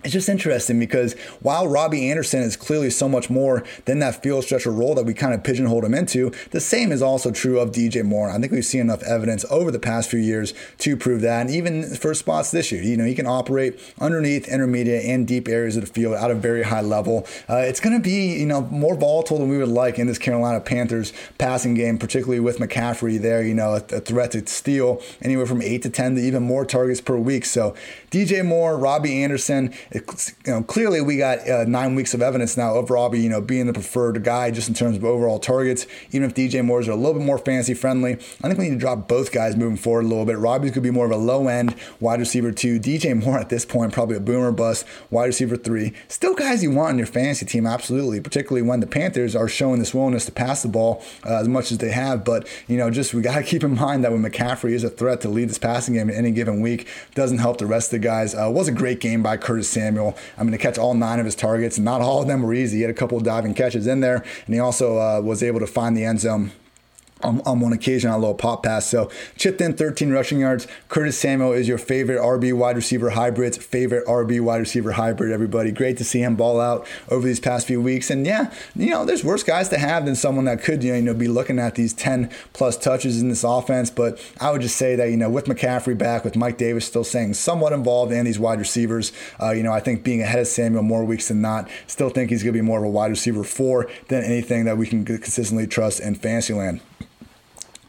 it's just interesting because while Robbie Anderson is clearly so much more than that field stretcher role that we kind of pigeonholed him into, the same is also true of DJ Moore. I think we've seen enough evidence over the past few years to prove that. And even for spots this year, you know, he can operate underneath, intermediate, and deep areas of the field at a very high level. Uh, it's going to be, you know, more volatile than we would like in this Carolina Panthers passing game, particularly with McCaffrey there, you know, a, a threat to steal anywhere from eight to 10 to even more targets per week. So DJ Moore, Robbie Anderson, it, you know, clearly we got uh, nine weeks of evidence now of Robbie, you know, being the preferred guy just in terms of overall targets. Even if DJ Moore's are a little bit more fancy friendly, I think we need to drop both guys moving forward a little bit. Robbie's could be more of a low end wide receiver two. DJ Moore at this point probably a boomer bust wide receiver three. Still guys you want in your fantasy team, absolutely. Particularly when the Panthers are showing this willingness to pass the ball uh, as much as they have. But you know, just we got to keep in mind that when McCaffrey is a threat to lead this passing game in any given week, doesn't help the rest of the guys. Uh, was a great game by Curtis Samuel. I'm going to catch all nine of his targets, and not all of them were easy. He had a couple of diving catches in there, and he also uh, was able to find the end zone on, on, one occasion on a little pop pass. So chipped in 13 rushing yards. Curtis Samuel is your favorite RB wide receiver hybrids, favorite RB wide receiver hybrid, everybody. Great to see him ball out over these past few weeks. And yeah, you know, there's worse guys to have than someone that could, you know, be looking at these 10 plus touches in this offense. But I would just say that, you know, with McCaffrey back, with Mike Davis still saying somewhat involved and these wide receivers, uh, you know, I think being ahead of Samuel more weeks than not, still think he's going to be more of a wide receiver four than anything that we can consistently trust in Fantasyland.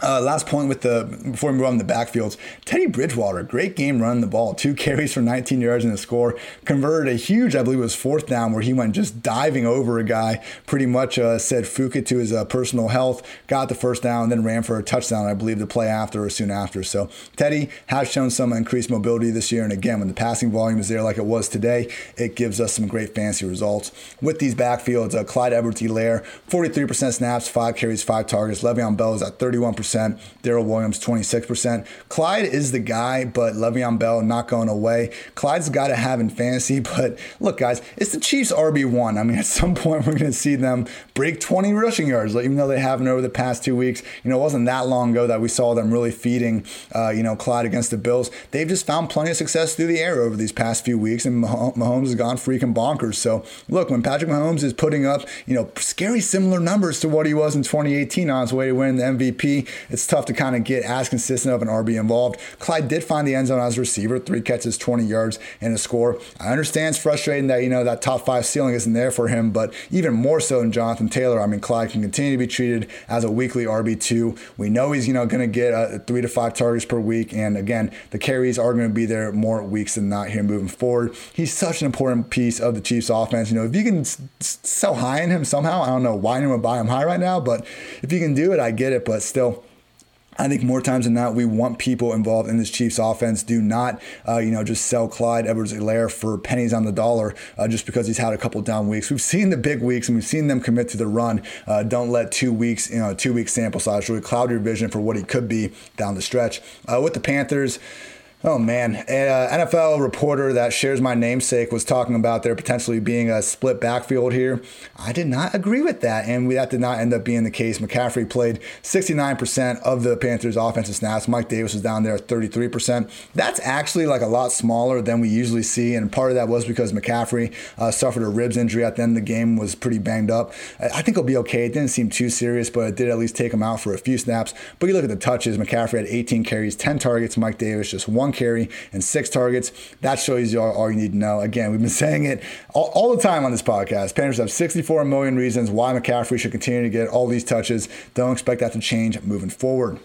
Uh, last point with the before we move on to the backfields, Teddy Bridgewater, great game running the ball, two carries for 19 yards in the score, converted a huge, I believe it was fourth down where he went just diving over a guy, pretty much uh, said fuka to his uh, personal health, got the first down, then ran for a touchdown, I believe the play after or soon after. So Teddy has shown some increased mobility this year, and again, when the passing volume is there like it was today, it gives us some great fancy results. With these backfields, uh, Clyde Edwards-Helaire, 43% snaps, five carries, five targets. Le'Veon Bell is at 31%. Darrel Williams, 26%. Clyde is the guy, but Le'Veon Bell not going away. Clyde's the guy to have in fantasy, but look, guys, it's the Chiefs RB1. I mean, at some point, we're going to see them break 20 rushing yards, even though they haven't over the past two weeks. You know, it wasn't that long ago that we saw them really feeding, uh, you know, Clyde against the Bills. They've just found plenty of success through the air over these past few weeks, and Mahomes has gone freaking bonkers. So, look, when Patrick Mahomes is putting up, you know, scary similar numbers to what he was in 2018 on his way to win the MVP, it's tough to kind of get as consistent of an RB involved. Clyde did find the end zone as a receiver, three catches, 20 yards, and a score. I understand it's frustrating that, you know, that top five ceiling isn't there for him, but even more so than Jonathan Taylor, I mean, Clyde can continue to be treated as a weekly RB2. We know he's, you know, going to get uh, three to five targets per week. And again, the carries are going to be there more weeks than not here moving forward. He's such an important piece of the Chiefs offense. You know, if you can sell high in him somehow, I don't know why anyone would buy him high right now, but if you can do it, I get it. But still, I think more times than not, we want people involved in this Chiefs offense. Do not, uh, you know, just sell Clyde Edwards-Helaire for pennies on the dollar uh, just because he's had a couple down weeks. We've seen the big weeks and we've seen them commit to the run. Uh, don't let two weeks, you know, two week sample size really cloud your vision for what he could be down the stretch. Uh, with the Panthers, Oh man, an uh, NFL reporter that shares my namesake was talking about there potentially being a split backfield here. I did not agree with that, and we, that did not end up being the case. McCaffrey played 69% of the Panthers' offensive snaps. Mike Davis was down there at 33%. That's actually like a lot smaller than we usually see, and part of that was because McCaffrey uh, suffered a ribs injury at the end of the game, was pretty banged up. I think he'll be okay. It didn't seem too serious, but it did at least take him out for a few snaps. But you look at the touches. McCaffrey had 18 carries, 10 targets. Mike Davis just one carry and six targets. That shows you all, all you need to know. Again, we've been saying it all, all, the time on this podcast. Panthers have 64 million reasons why McCaffrey should continue to get all these touches. Don't expect that to change moving forward.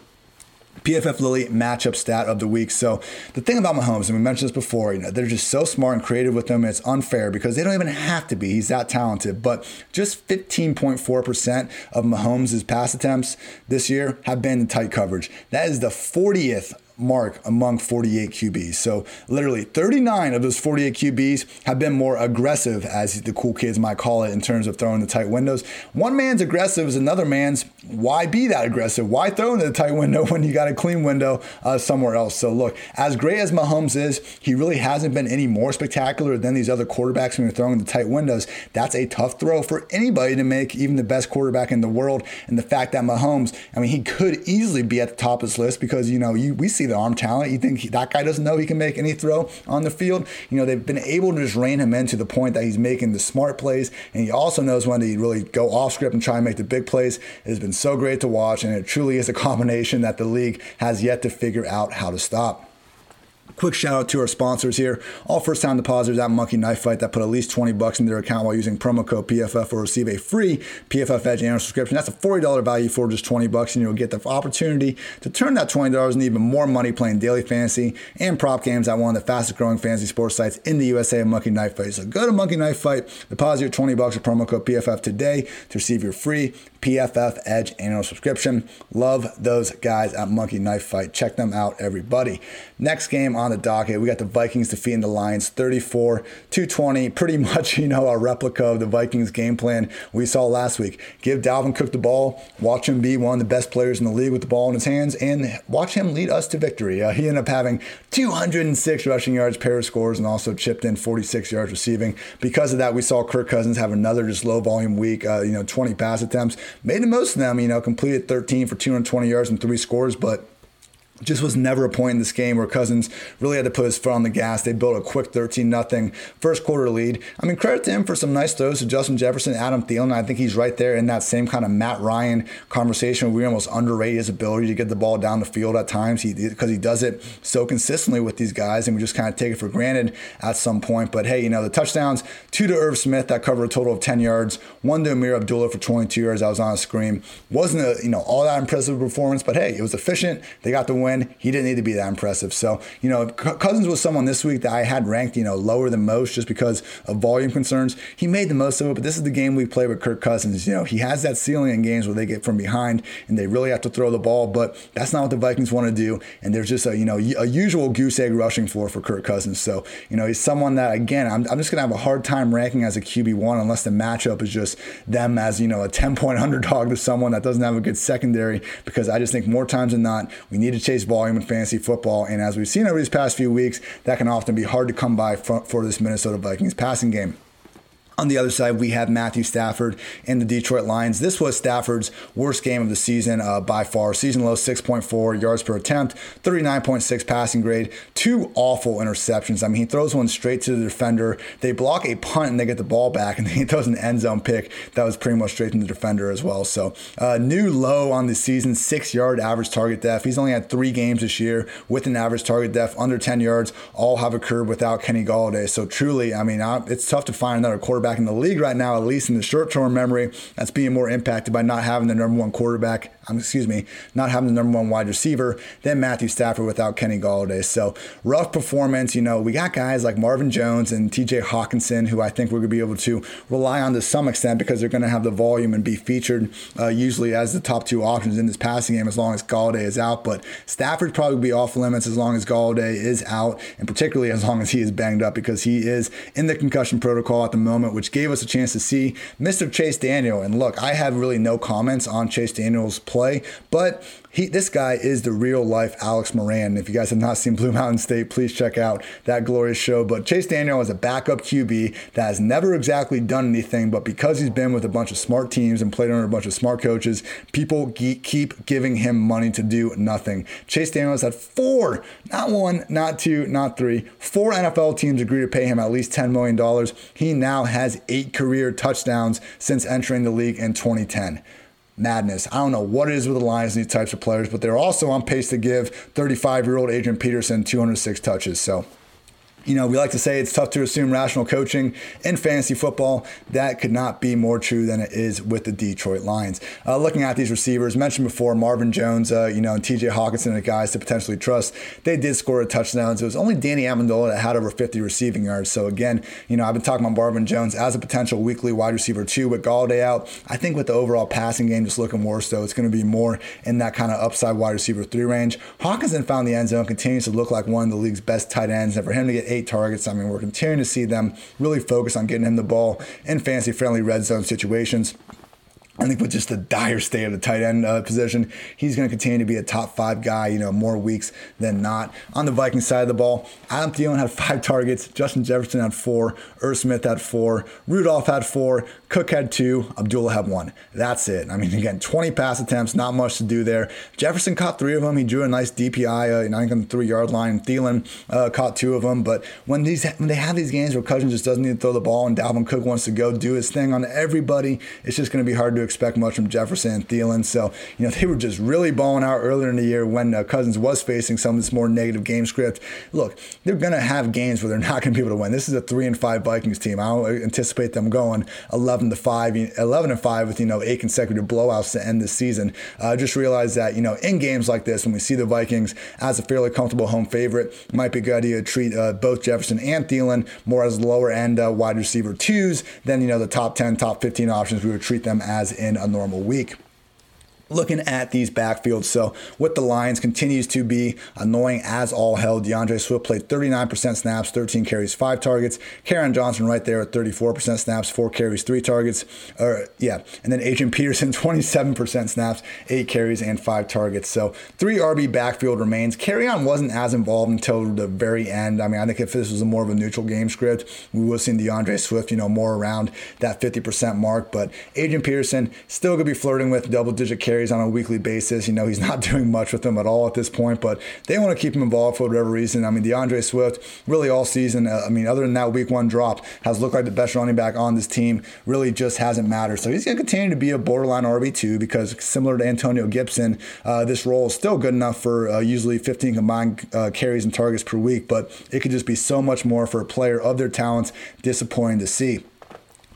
PFF Lily matchup stat of the week. So the thing about Mahomes, and we mentioned this before, you know, they're just so smart and creative with him. It's unfair because they don't even have to be. He's that talented. But just 15.4% of Mahomes' pass attempts this year have been in tight coverage. That is the 40th mark among 48 QBs. So literally 39 of those 48 QBs have been more aggressive, as the cool kids might call it, in terms of throwing the tight windows. One man's aggressive is another man's. Why be that aggressive? Why throw into the tight window when you got a clean window uh, somewhere else? So look, as great as Mahomes is, he really hasn't been any more spectacular than these other quarterbacks when you're throwing the tight windows. That's a tough throw for anybody to make, even the best quarterback in the world. And the fact that Mahomes, I mean, he could easily be at the top of this list because you know you we see see the arm talent. You think he, that guy doesn't know he can make any throw on the field? You know, they've been able to just rein him in to the point that he's making the smart plays, and he also knows when to really go off script and try and make the big plays. It has been so great to watch, and it truly is a combination that the league has yet to figure out how to stop. Quick shout out to our sponsors here. All first time depositors at Monkey Knife Fight that put at least 20 bucks in their account while using promo code PFF will receive a free PFF Edge annual subscription. That's a $40 value for just 20 bucks, and you'll get the opportunity to turn that $20 into even more money playing daily fantasy and prop games at one of the fastest growing fantasy sports sites in the USA, Monkey Knife Fight. So go to Monkey Knife Fight, deposit your 20 bucks with promo code PFF today to receive your free PFF Edge annual subscription. Love those guys at Monkey Knife Fight. Check them out, everybody. Next game on the docket, we got the Vikings defeating the Lions 34 220. Pretty much, you know, a replica of the Vikings game plan we saw last week. Give Dalvin Cook the ball, watch him be one of the best players in the league with the ball in his hands, and watch him lead us to victory. Uh, he ended up having 206 rushing yards, pair of scores, and also chipped in 46 yards receiving. Because of that, we saw Kirk Cousins have another just low volume week, uh, you know, 20 pass attempts. Made the most of them, you know, completed 13 for 220 yards and three scores, but just was never a point in this game where Cousins really had to put his foot on the gas. They built a quick 13 0 first quarter lead. I mean, credit to him for some nice throws to Justin Jefferson, Adam Thielen. I think he's right there in that same kind of Matt Ryan conversation we almost underrate his ability to get the ball down the field at times because he, he does it so consistently with these guys, and we just kind of take it for granted at some point. But hey, you know, the touchdowns two to Irv Smith that covered a total of 10 yards, one to Ameer Abdullah for 22 yards. I was on a screen. Wasn't a you know all that impressive performance, but hey, it was efficient. They got the win. He didn't need to be that impressive. So, you know, Cousins was someone this week that I had ranked, you know, lower than most just because of volume concerns. He made the most of it, but this is the game we play with Kirk Cousins. You know, he has that ceiling in games where they get from behind and they really have to throw the ball, but that's not what the Vikings want to do. And there's just a, you know, a usual goose egg rushing floor for Kirk Cousins. So, you know, he's someone that, again, I'm, I'm just going to have a hard time ranking as a QB1 unless the matchup is just them as, you know, a 10 point underdog to someone that doesn't have a good secondary because I just think more times than not, we need to chase volume in fantasy football. And as we've seen over these past few weeks, that can often be hard to come by for, for this Minnesota Vikings passing game. On the other side, we have Matthew Stafford and the Detroit Lions. This was Stafford's worst game of the season uh, by far. Season low 6.4 yards per attempt, 39.6 passing grade, two awful interceptions. I mean, he throws one straight to the defender. They block a punt and they get the ball back, and he throws an end zone pick that was pretty much straight to the defender as well. So, uh, new low on the season, six yard average target depth. He's only had three games this year with an average target depth under 10 yards. All have occurred without Kenny Golladay. So, truly, I mean, it's tough to find another quarterback quarterback in the league right now, at least in the short term memory, that's being more impacted by not having the number one quarterback um, excuse me, not having the number one wide receiver than Matthew Stafford without Kenny Golladay. So rough performance. You know, we got guys like Marvin Jones and TJ Hockenson, who I think we're going to be able to rely on to some extent because they're going to have the volume and be featured uh, usually as the top two options in this passing game as long as Golladay is out. But Stafford probably be off limits as long as Golladay is out, and particularly as long as he is banged up because he is in the concussion protocol at the moment, which gave us a chance to see Mr. Chase Daniel. And look, I have really no comments on Chase Daniel's play. But he, this guy is the real life Alex Moran. If you guys have not seen Blue Mountain State, please check out that glorious show. But Chase Daniel is a backup QB that has never exactly done anything, but because he's been with a bunch of smart teams and played under a bunch of smart coaches, people keep giving him money to do nothing. Chase Daniel has had four, not one, not two, not three, four NFL teams agree to pay him at least $10 million. He now has eight career touchdowns since entering the league in 2010 madness. I don't know what it is with the Lions and these types of players, but they're also on pace to give 35 year old Adrian Peterson 206 touches. So you know, we like to say it's tough to assume rational coaching in fantasy football. That could not be more true than it is with the Detroit Lions. Uh, looking at these receivers, mentioned before, Marvin Jones, uh, you know, and TJ Hockenson, the guys to potentially trust, they did score a touchdown. So it was only Danny Amendola that had over 50 receiving yards. So again, you know, I've been talking about Marvin Jones as a potential weekly wide receiver too, with Golladay out. I think with the overall passing game just looking worse, though, it's going to be more in that kind of upside wide receiver three range. Hockenson found the end zone, continues to look like one of the league's best tight ends, and for him to get eight targets. I mean, we're continuing to see them really focus on getting him the ball in fancy friendly red zone situations. I think with just the dire state of the tight end uh, position, he's going to continue to be a top five guy, you know, more weeks than not. On the Vikings side of the ball, Adam Thielen had five targets, Justin Jefferson had four, Irv Smith had four, Rudolph had four, Cook had two, Abdullah had one. That's it. I mean, again, 20 pass attempts, not much to do there. Jefferson caught three of them. He drew a nice DPI, uh, I think on the three yard line. Thielen uh, caught two of them. But when these when they have these games where Cousins just doesn't need to throw the ball and Dalvin Cook wants to go do his thing on everybody, it's just going to be hard to expect much from Jefferson and Thielen. So, you know, they were just really balling out earlier in the year when uh, Cousins was facing some of this more negative game script. Look, they're going to have games where they're not going to be able to win. This is a three and five Vikings team. I don't anticipate them going 11 to five, 11 and five with, you know, eight consecutive blowouts to end this season. Uh, just realize that, you know, in games like this, when we see the Vikings as a fairly comfortable home favorite, it might be a good idea to treat uh, both Jefferson and Thielen more as lower end uh, wide receiver twos than, you know, the top 10, top 15 options we would treat them as in a normal week looking at these backfields. So with the Lions continues to be annoying as all hell. D'Andre Swift played 39% snaps, 13 carries, five targets. Kerryon Johnson right there at 34% snaps, four carries, three targets. Or yeah, and then Adrian Peterson 27% snaps, eight carries and five targets. So three RB backfield remains. Kerryon wasn't as involved until the very end. I mean, I think if this was a more of a neutral game script, we would have seen D'Andre Swift, you know, more around that 50% mark. But Adrian Peterson still gonna be flirting with double-digit carries carries on a weekly basis. You know, he's not doing much with them at all at this point, but they want to keep him involved for whatever reason. I mean, D'Andre Swift, really all season, uh, I mean, other than that week one drop, has looked like the best running back on this team, really just hasn't mattered. So he's going to continue to be a borderline RB2 because similar to Antonio Gibson, uh, this role is still good enough for uh, usually 15 combined uh, carries and targets per week, but it could just be so much more for a player of their talents. Disappointing to see.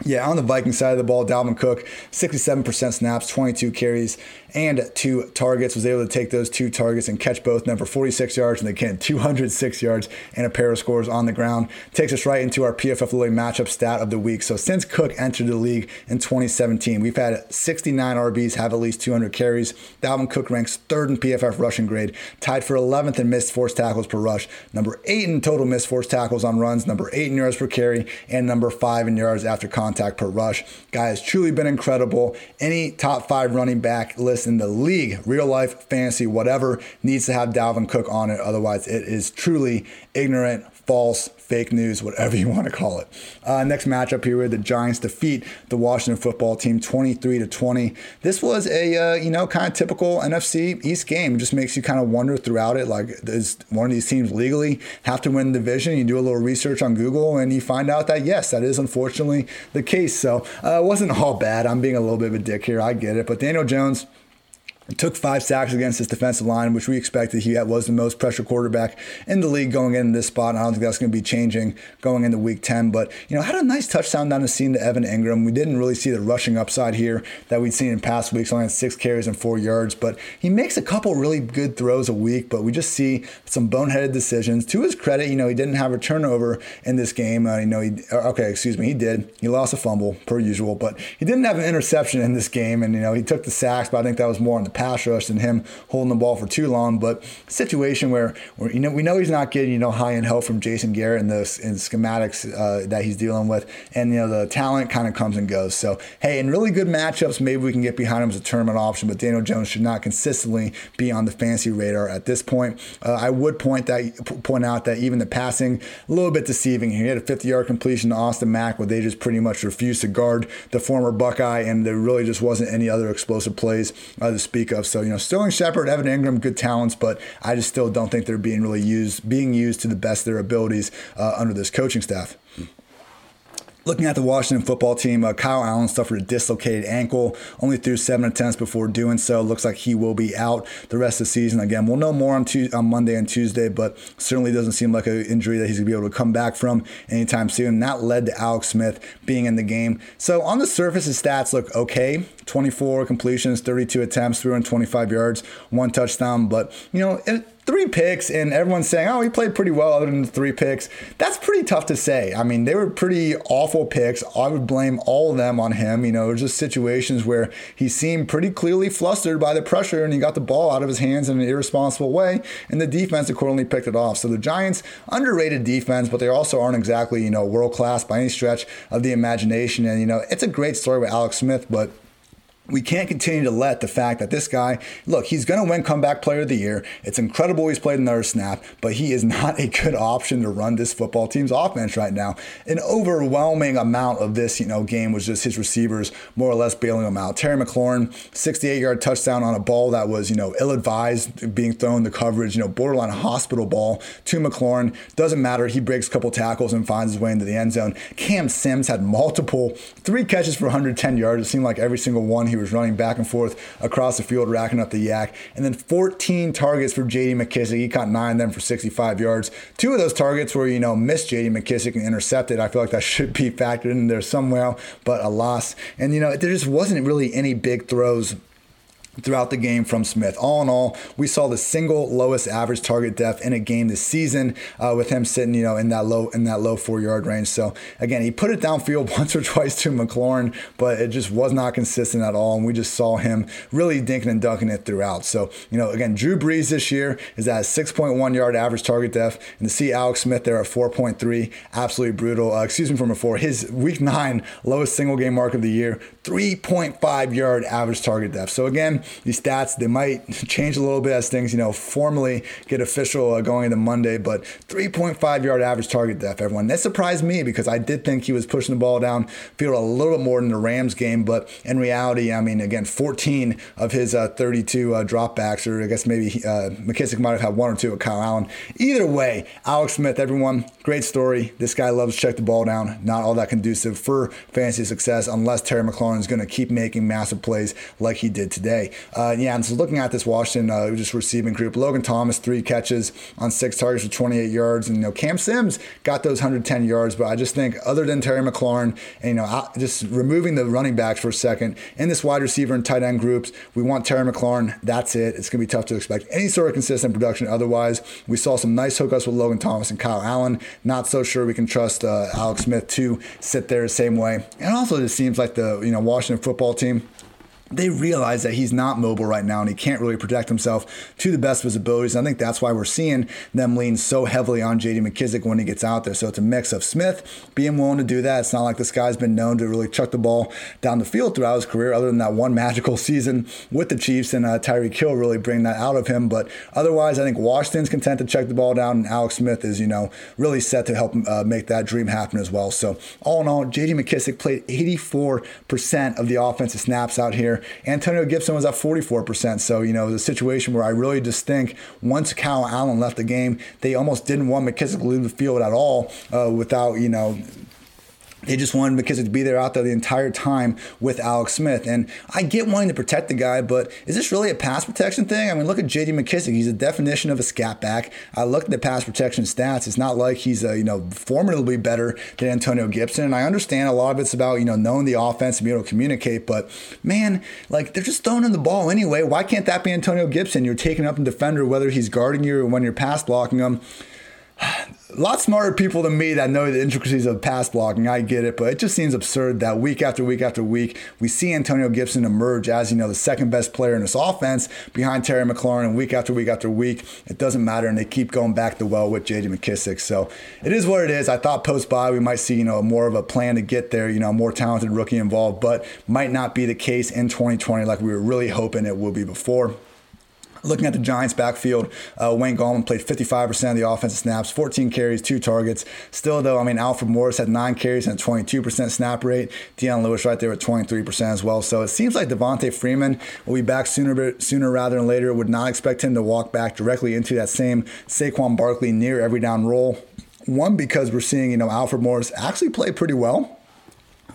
Yeah, on the Viking side of the ball, Dalvin Cook, 67% snaps, 22 carries, and two targets. Was able to take those two targets and catch both for 46 yards, and again, 206 yards and a pair of scores on the ground. Takes us right into our PFF Lily matchup stat of the week. So since Cook entered the league in 2017, we've had 69 RBs have at least 200 carries. Dalvin Cook ranks third in PFF rushing grade, tied for 11th in missed forced tackles per rush, number eight in total missed forced tackles on runs, number eight in yards per carry, and number five in yards after contact per rush. Guy has truly been incredible. Any top five running back list in the league, real life, fantasy, whatever, needs to have Dalvin Cook on it. Otherwise, it is truly ignorant, false, fake news, whatever you want to call it. Uh, next matchup here, the Giants defeat the Washington football team 23 to 20. This was a uh, you know kind of typical NFC East game. It just makes you kind of wonder throughout it, like does one of these teams legally have to win the division? You do a little research on Google and you find out that yes, that is unfortunately the case. So uh, it wasn't all bad. I'm being a little bit of a dick here. I get it, but Daniel Jones took five sacks against his defensive line, which we expected. He was the most pressure quarterback in the league going into this spot. And I don't think that's going to be changing going into week 10. But, you know, had a nice touchdown down the seam to Evan Engram. We didn't really see the rushing upside here that we'd seen in past weeks, only had six carries and four yards. But he makes a couple really good throws a week, but we just see some boneheaded decisions. To his credit, you know, he didn't have a turnover in this game. Uh, you know, he, okay, excuse me, he did. He lost a fumble per usual, but he didn't have an interception in this game. And, you know, he took the sacks, but I think that was more on the pass rush than him holding the ball for too long. But situation where, where you know we know he's not getting you know high end help from Jason Garrett and the in schematics uh, that he's dealing with, and you know the talent kind of comes and goes. So hey, in really good matchups, maybe we can get behind him as a tournament option. But Daniel Jones should not consistently be on the fancy radar at this point. Uh, I would point that point out that even the passing a little bit deceiving. He had a 50 yard completion to Austin Mack, where they just pretty much refused to guard the former Buckeye, and there really just wasn't any other explosive plays uh, to speak of. So you know, Sterling Shepard, Evan Engram, good talents, but I just still don't think they're being really used, being used to the best of their abilities uh, under this coaching staff. Looking at the Washington football team, uh, Kyle Allen suffered a dislocated ankle, only threw seven attempts before doing so. Looks like he will be out the rest of the season. Again, we'll know more on, on Monday and Tuesday, but certainly doesn't seem like an injury that he's going to be able to come back from anytime soon. And that led to Alex Smith being in the game. So on the surface, his stats look okay. 24 completions, 32 attempts, 325 yards, one touchdown. But, you know, it, three picks and everyone's saying, oh, he played pretty well other than the three picks. That's pretty tough to say. I mean, they were pretty awful picks. I would blame all of them on him. You know, just situations where he seemed pretty clearly flustered by the pressure and he got the ball out of his hands in an irresponsible way. And the defense accordingly picked it off. So the Giants, underrated defense, but they also aren't exactly, you know, world class by any stretch of the imagination. And, you know, it's a great story with Alex Smith, but we can't continue to let the fact that this guy, look, he's going to win comeback player of the year. It's incredible he's played another snap, but he is not a good option to run this football team's offense right now. An overwhelming amount of this, you know, game was just his receivers more or less bailing him out. Terry McLaurin, 68-yard touchdown on a ball that was, you know, ill-advised being thrown the coverage, you know, borderline hospital ball to McLaurin. Doesn't matter. He breaks a couple tackles and finds his way into the end zone. Cam Sims had multiple, three catches for 110 yards. It seemed like every single one he was running back and forth across the field, racking up the YAC. And then 14 targets for J.D. McKissic. He caught nine of them for 65 yards. Two of those targets were, you know, missed J.D. McKissic and intercepted. I feel like that should be factored in there somewhere, but a loss. And, you know, there just wasn't really any big throws throughout the game from Smith. All in all, we saw the single lowest average target depth in a game this season, uh, with him sitting, you know, in that low in that low four yard range. So again, he put it downfield once or twice to McLaurin, but it just was not consistent at all, and we just saw him really dinking and dunking it throughout. So you know, again, Drew Brees this year is at 6.1 yard average target depth, and to see Alex Smith there at 4.3, absolutely brutal. Uh, excuse me from before. His week nine lowest single game mark of the year, 3.5 yard average target depth. So again these stats they might change a little bit as things you know formally get official uh, going into Monday. But 3.5 yard average target depth, everyone. That surprised me because I did think he was pushing the ball down field a little bit more than the Rams game. But in reality, I mean, again, 14 of his uh, 32 uh, dropbacks, or I guess maybe uh, McKissic might have had one or two with Kyle Allen. Either way, Alex Smith, everyone, great story. This guy loves to check the ball down. Not all that conducive for fantasy success unless Terry McLaurin is going to keep making massive plays like he did today. Uh, yeah, and so looking at this Washington uh, just receiving group, Logan Thomas three catches on six targets for 28 yards, and you know Cam Sims got those 110 yards, but I just think other than Terry McLaurin, and you know just removing the running backs for a second in this wide receiver and tight end groups, we want Terry McLaurin. That's it. It's going to be tough to expect any sort of consistent production. Otherwise, we saw some nice hookups with Logan Thomas and Kyle Allen. Not so sure we can trust uh, Alex Smith to sit there the same way. And also, it just seems like the you know Washington football team they realize that he's not mobile right now and he can't really protect himself to the best of his abilities. And I think that's why we're seeing them lean so heavily on JD McKissic when he gets out there. So it's a mix of Smith being willing to do that. It's not like this guy's been known to really chuck the ball down the field throughout his career, other than that one magical season with the Chiefs and uh, Tyreek Hill really bring that out of him. But otherwise, I think Washington's content to check the ball down, and Alex Smith is, you know, really set to help uh, make that dream happen as well. So all in all, JD McKissic played 84% of the offensive snaps out here. Antonio Gibson was at 44%. So, you know, the situation where I really just think once Kyle Allen left the game, they almost didn't want McKissic to leave the field at all uh, without, you know, they just wanted McKissic to be there out there the entire time with Alex Smith. And I get wanting to protect the guy, but is this really a pass protection thing? I mean, look at JD McKissic. He's a definition of a scat back. I look at the pass protection stats. It's not like he's, a, you know, formidably better than Antonio Gibson. And I understand a lot of it's about, you know, knowing the offense and being able to communicate. But man, like they're just throwing in the ball anyway. Why can't that be Antonio Gibson? You're taking up a defender, whether he's guarding you or when you're pass blocking him a lot smarter people than me that know the intricacies of pass blocking. I get it, but it just seems absurd that week after week after week, we see Antonio Gibson emerge as, you know, the second best player in this offense behind Terry McLaurin. And week after week after week, it doesn't matter. And they keep going back to well with JD McKissic. So it is what it is. I thought post bye we might see, you know, more of a plan to get there, you know, more talented rookie involved, but might not be the case in 2020 like we were really hoping it will be before. Looking at the Giants' backfield, uh, Wayne Gallman played 55% of the offensive snaps, 14 carries, two targets. Still, though, I mean, Alfred Morris had nine carries and a 22% snap rate. Dion Lewis right there at 23% as well. So it seems like Devonta Freeman will be back sooner, sooner rather than later. Would not expect him to walk back directly into that same Saquon Barkley near every down role. One, because we're seeing, you know, Alfred Morris actually play pretty well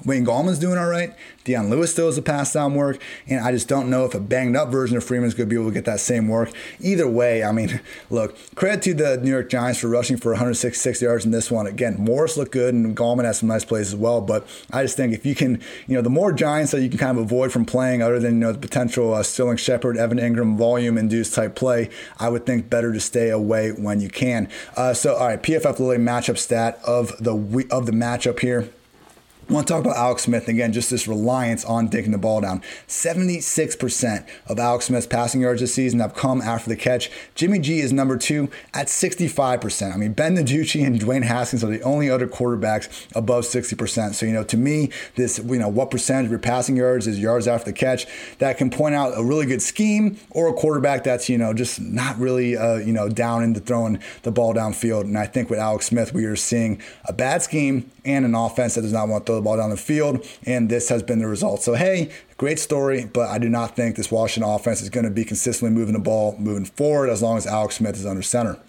Wayne Gallman's doing all right. Dion Lewis still has a pass down work. And I just don't know if a banged up version of Freeman's going to be able to get that same work. Either way, I mean, look, credit to the New York Giants for rushing for 166 yards in this one. Again, Morris looked good and Gallman has some nice plays as well. But I just think if you can, you know, the more Giants that you can kind of avoid from playing, other than, you know, the potential uh, Sterling Shepard, Evan Engram volume induced type play, I would think better to stay away when you can. Uh, so, all right, PFF Lily matchup stat of the of the matchup here. I want to talk about Alex Smith again, just this reliance on digging the ball down. 76% of Alex Smith's passing yards this season have come after the catch. Jimmy G is number two at 65%. I mean, Ben DiNucci and Dwayne Haskins are the only other quarterbacks above 60%. So, you know, to me, this, you know, what percentage of your passing yards is yards after the catch, that can point out a really good scheme or a quarterback that's, you know, just not really, uh, you know, down into throwing the ball downfield. And I think with Alex Smith, we are seeing a bad scheme and an offense that does not want to throw the ball down the field. And this has been the result. So, hey, great story, but I do not think this Washington offense is going to be consistently moving the ball moving forward as long as Alex Smith is under center.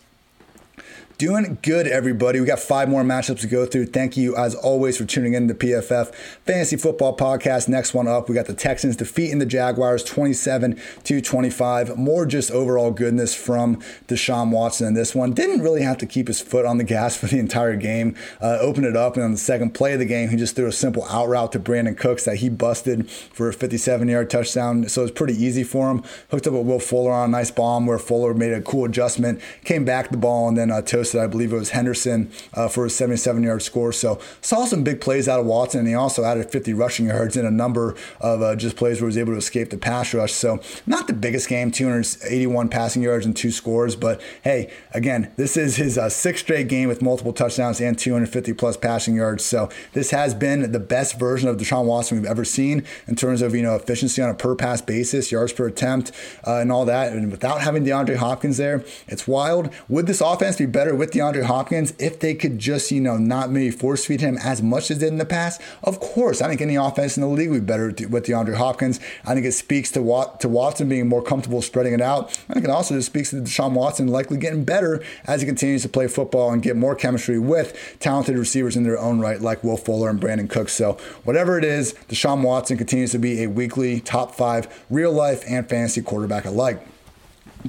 Doing good, everybody. We got five more matchups to go through. Thank you, as always, for tuning in to PFF Fantasy Football Podcast. Next one up, we got the Texans defeating the Jaguars 27 to 25. More just overall goodness from Deshaun Watson in this one. Didn't really have to keep his foot on the gas for the entire game. Uh, opened it up, and on the second play of the game, he just threw a simple out route to Brandin Cooks that he busted for a 57 yard touchdown. So it was pretty easy for him. Hooked up with Will Fuller on a nice bomb where Fuller made a cool adjustment, came back the ball, and then uh, toasted ghosted, I believe it was Henderson uh, for a 77 yard score. So saw some big plays out of Watson, and he also added 50 rushing yards in a number of uh, just plays where he was able to escape the pass rush. So not the biggest game, 281 passing yards and two scores, but hey, again, this is his uh, sixth straight game with multiple touchdowns and 250 plus passing yards. So this has been the best version of Deshaun Watson we've ever seen in terms of you know efficiency on a per pass basis, yards per attempt, uh, and all that. And without having DeAndre Hopkins there, it's wild. Would this offense be better with DeAndre Hopkins if they could just you know not maybe force feed him as much as did in the past? Of course, I think any offense in the league would be better with DeAndre Hopkins. I think it speaks to Wat- to Watson being more comfortable spreading it out. I think it also just speaks to Deshaun Watson likely getting better as he continues to play football and get more chemistry with talented receivers in their own right, like Will Fuller and Brandin Cooks. So whatever it is, Deshaun Watson continues to be a weekly top five real life and fantasy quarterback alike.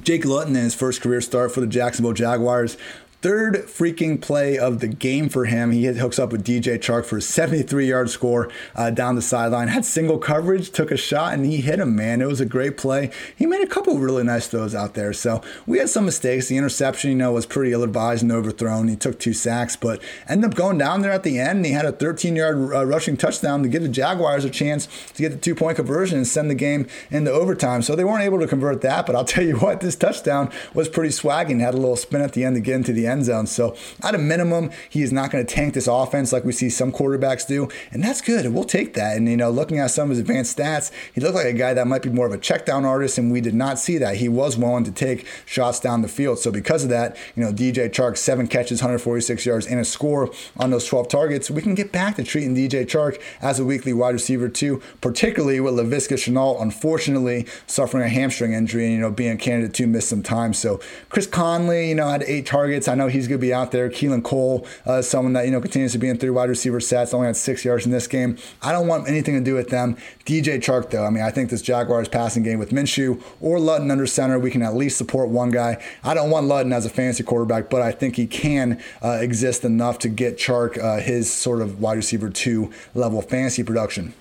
Jake Luton in his first career start for the Jacksonville Jaguars third freaking play of the game for him. He hooks up with DJ Chark for a 73 yard score uh, down the sideline. Had single coverage, took a shot, and he hit him, man. It was a great play. He made a couple really nice throws out there. So we had some mistakes. The interception, you know, was pretty ill advised and overthrown. He took two sacks, but ended up going down there at the end. And he had a 13 yard uh, rushing touchdown to give the Jaguars a chance to get the two point conversion and send the game into overtime. So they weren't able to convert that. But I'll tell you what, this touchdown was pretty swagging. Had a little spin at the end to get into the end zone. So at a minimum, he is not going to tank this offense like we see some quarterbacks do, and that's good. We'll take that. And you know, looking at some of his advanced stats, he looked like a guy that might be more of a check down artist, and we did not see that. He was willing to take shots down the field. So because of that, you know, DJ Chark seven catches, 146 yards, and a score on those 12 targets. We can get back to treating DJ Chark as a weekly wide receiver too, particularly with Laviska Shenault, unfortunately suffering a hamstring injury and you know being a candidate to miss some time. So Chris Conley, you know, had eight targets. I know he's going to be out there. Keelan Cole, uh, someone that you know continues to be in three wide receiver sets, only had six yards in this game. I don't want anything to do with them. DJ Chark, though, I mean, I think this Jaguars passing game with Minshew or Luton under center, we can at least support one guy. I don't want Luton as a fantasy quarterback, but I think he can uh, exist enough to get Chark uh, his sort of wide receiver two level fantasy production.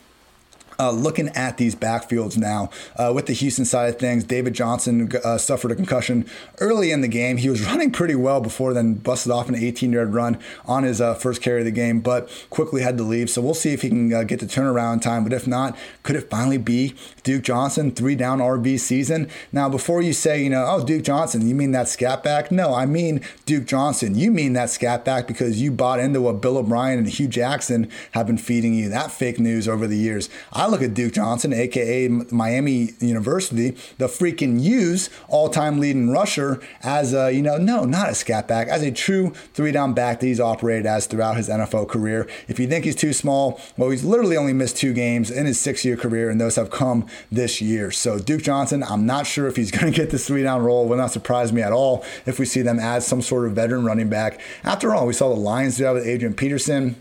Uh, looking at these backfields now uh, with the Houston side of things, David Johnson uh, suffered a concussion early in the game. He was running pretty well before then busted off an 18 yard run on his uh, first carry of the game, but quickly had to leave. So we'll see if he can uh, get the turnaround time. But if not, could it finally be Duke Johnson, three down RB season? Now, before you say, you know, oh, Duke Johnson, you mean that scat back? No, I mean Duke Johnson. You mean that scat back because you bought into what Bill O'Brien and Hue Jackson have been feeding you. That fake news over the years. I I look at Duke Johnson, aka Miami University, the freaking use all-time leading rusher as a, you know, no, not a scat back, as a true three-down back that he's operated as throughout his NFL career. If you think he's too small, well, he's literally only missed two games in his six-year career, and those have come this year. So Duke Johnson, I'm not sure if he's going to get this three-down role. Will not surprise me at all if we see them add some sort of veteran running back. After all, we saw the Lions do that with Adrian Peterson.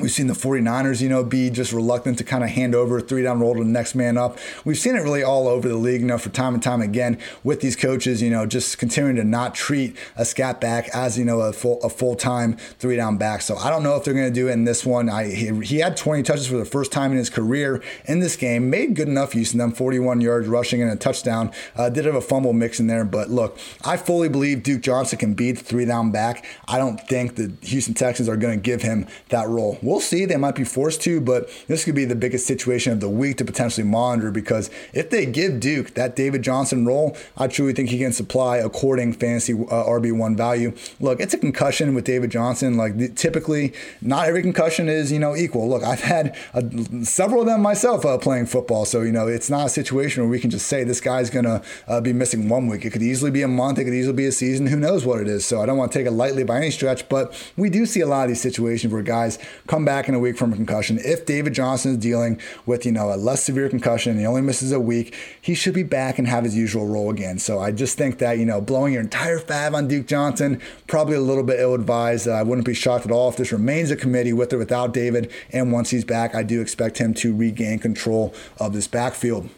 We've seen the 49ers, you know, be just reluctant to kind of hand over a three down roll to the next man up. We've seen it really all over the league, you know, for time and time again with these coaches, you know, just continuing to not treat a scat back as, you know, a full a full time three down back. So I don't know if they're going to do it in this one. I he, he, had 20 touches for the first time in his career in this game, made good enough use of them, 41 yards rushing and a touchdown. Uh, did have a fumble mix in there, but look, I fully believe Duke Johnson can beat the three down back. I don't think the Houston Texans are going to give him that role. We'll see. They might be forced to, but this could be the biggest situation of the week to potentially monitor because if they give Duke that David Johnson role, I truly think he can supply according fantasy uh, RB1 value. Look, it's a concussion with David Johnson. Like typically, not every concussion is, you know, equal. Look, I've had uh, several of them myself uh, playing football. So, you know, it's not a situation where we can just say this guy's going to uh, be missing one week. It could easily be a month. It could easily be a season. Who knows what it is. So I don't want to take it lightly by any stretch, but we do see a lot of these situations where guys come come back in a week from a concussion. If David Johnson is dealing with, you know, a less severe concussion and he only misses a week, he should be back and have his usual role again. So I just think that, you know, blowing your entire fab on Duke Johnson, probably a little bit ill advised. Uh, I wouldn't be shocked at all if this remains a committee with or without David. And once he's back, I do expect him to regain control of this backfield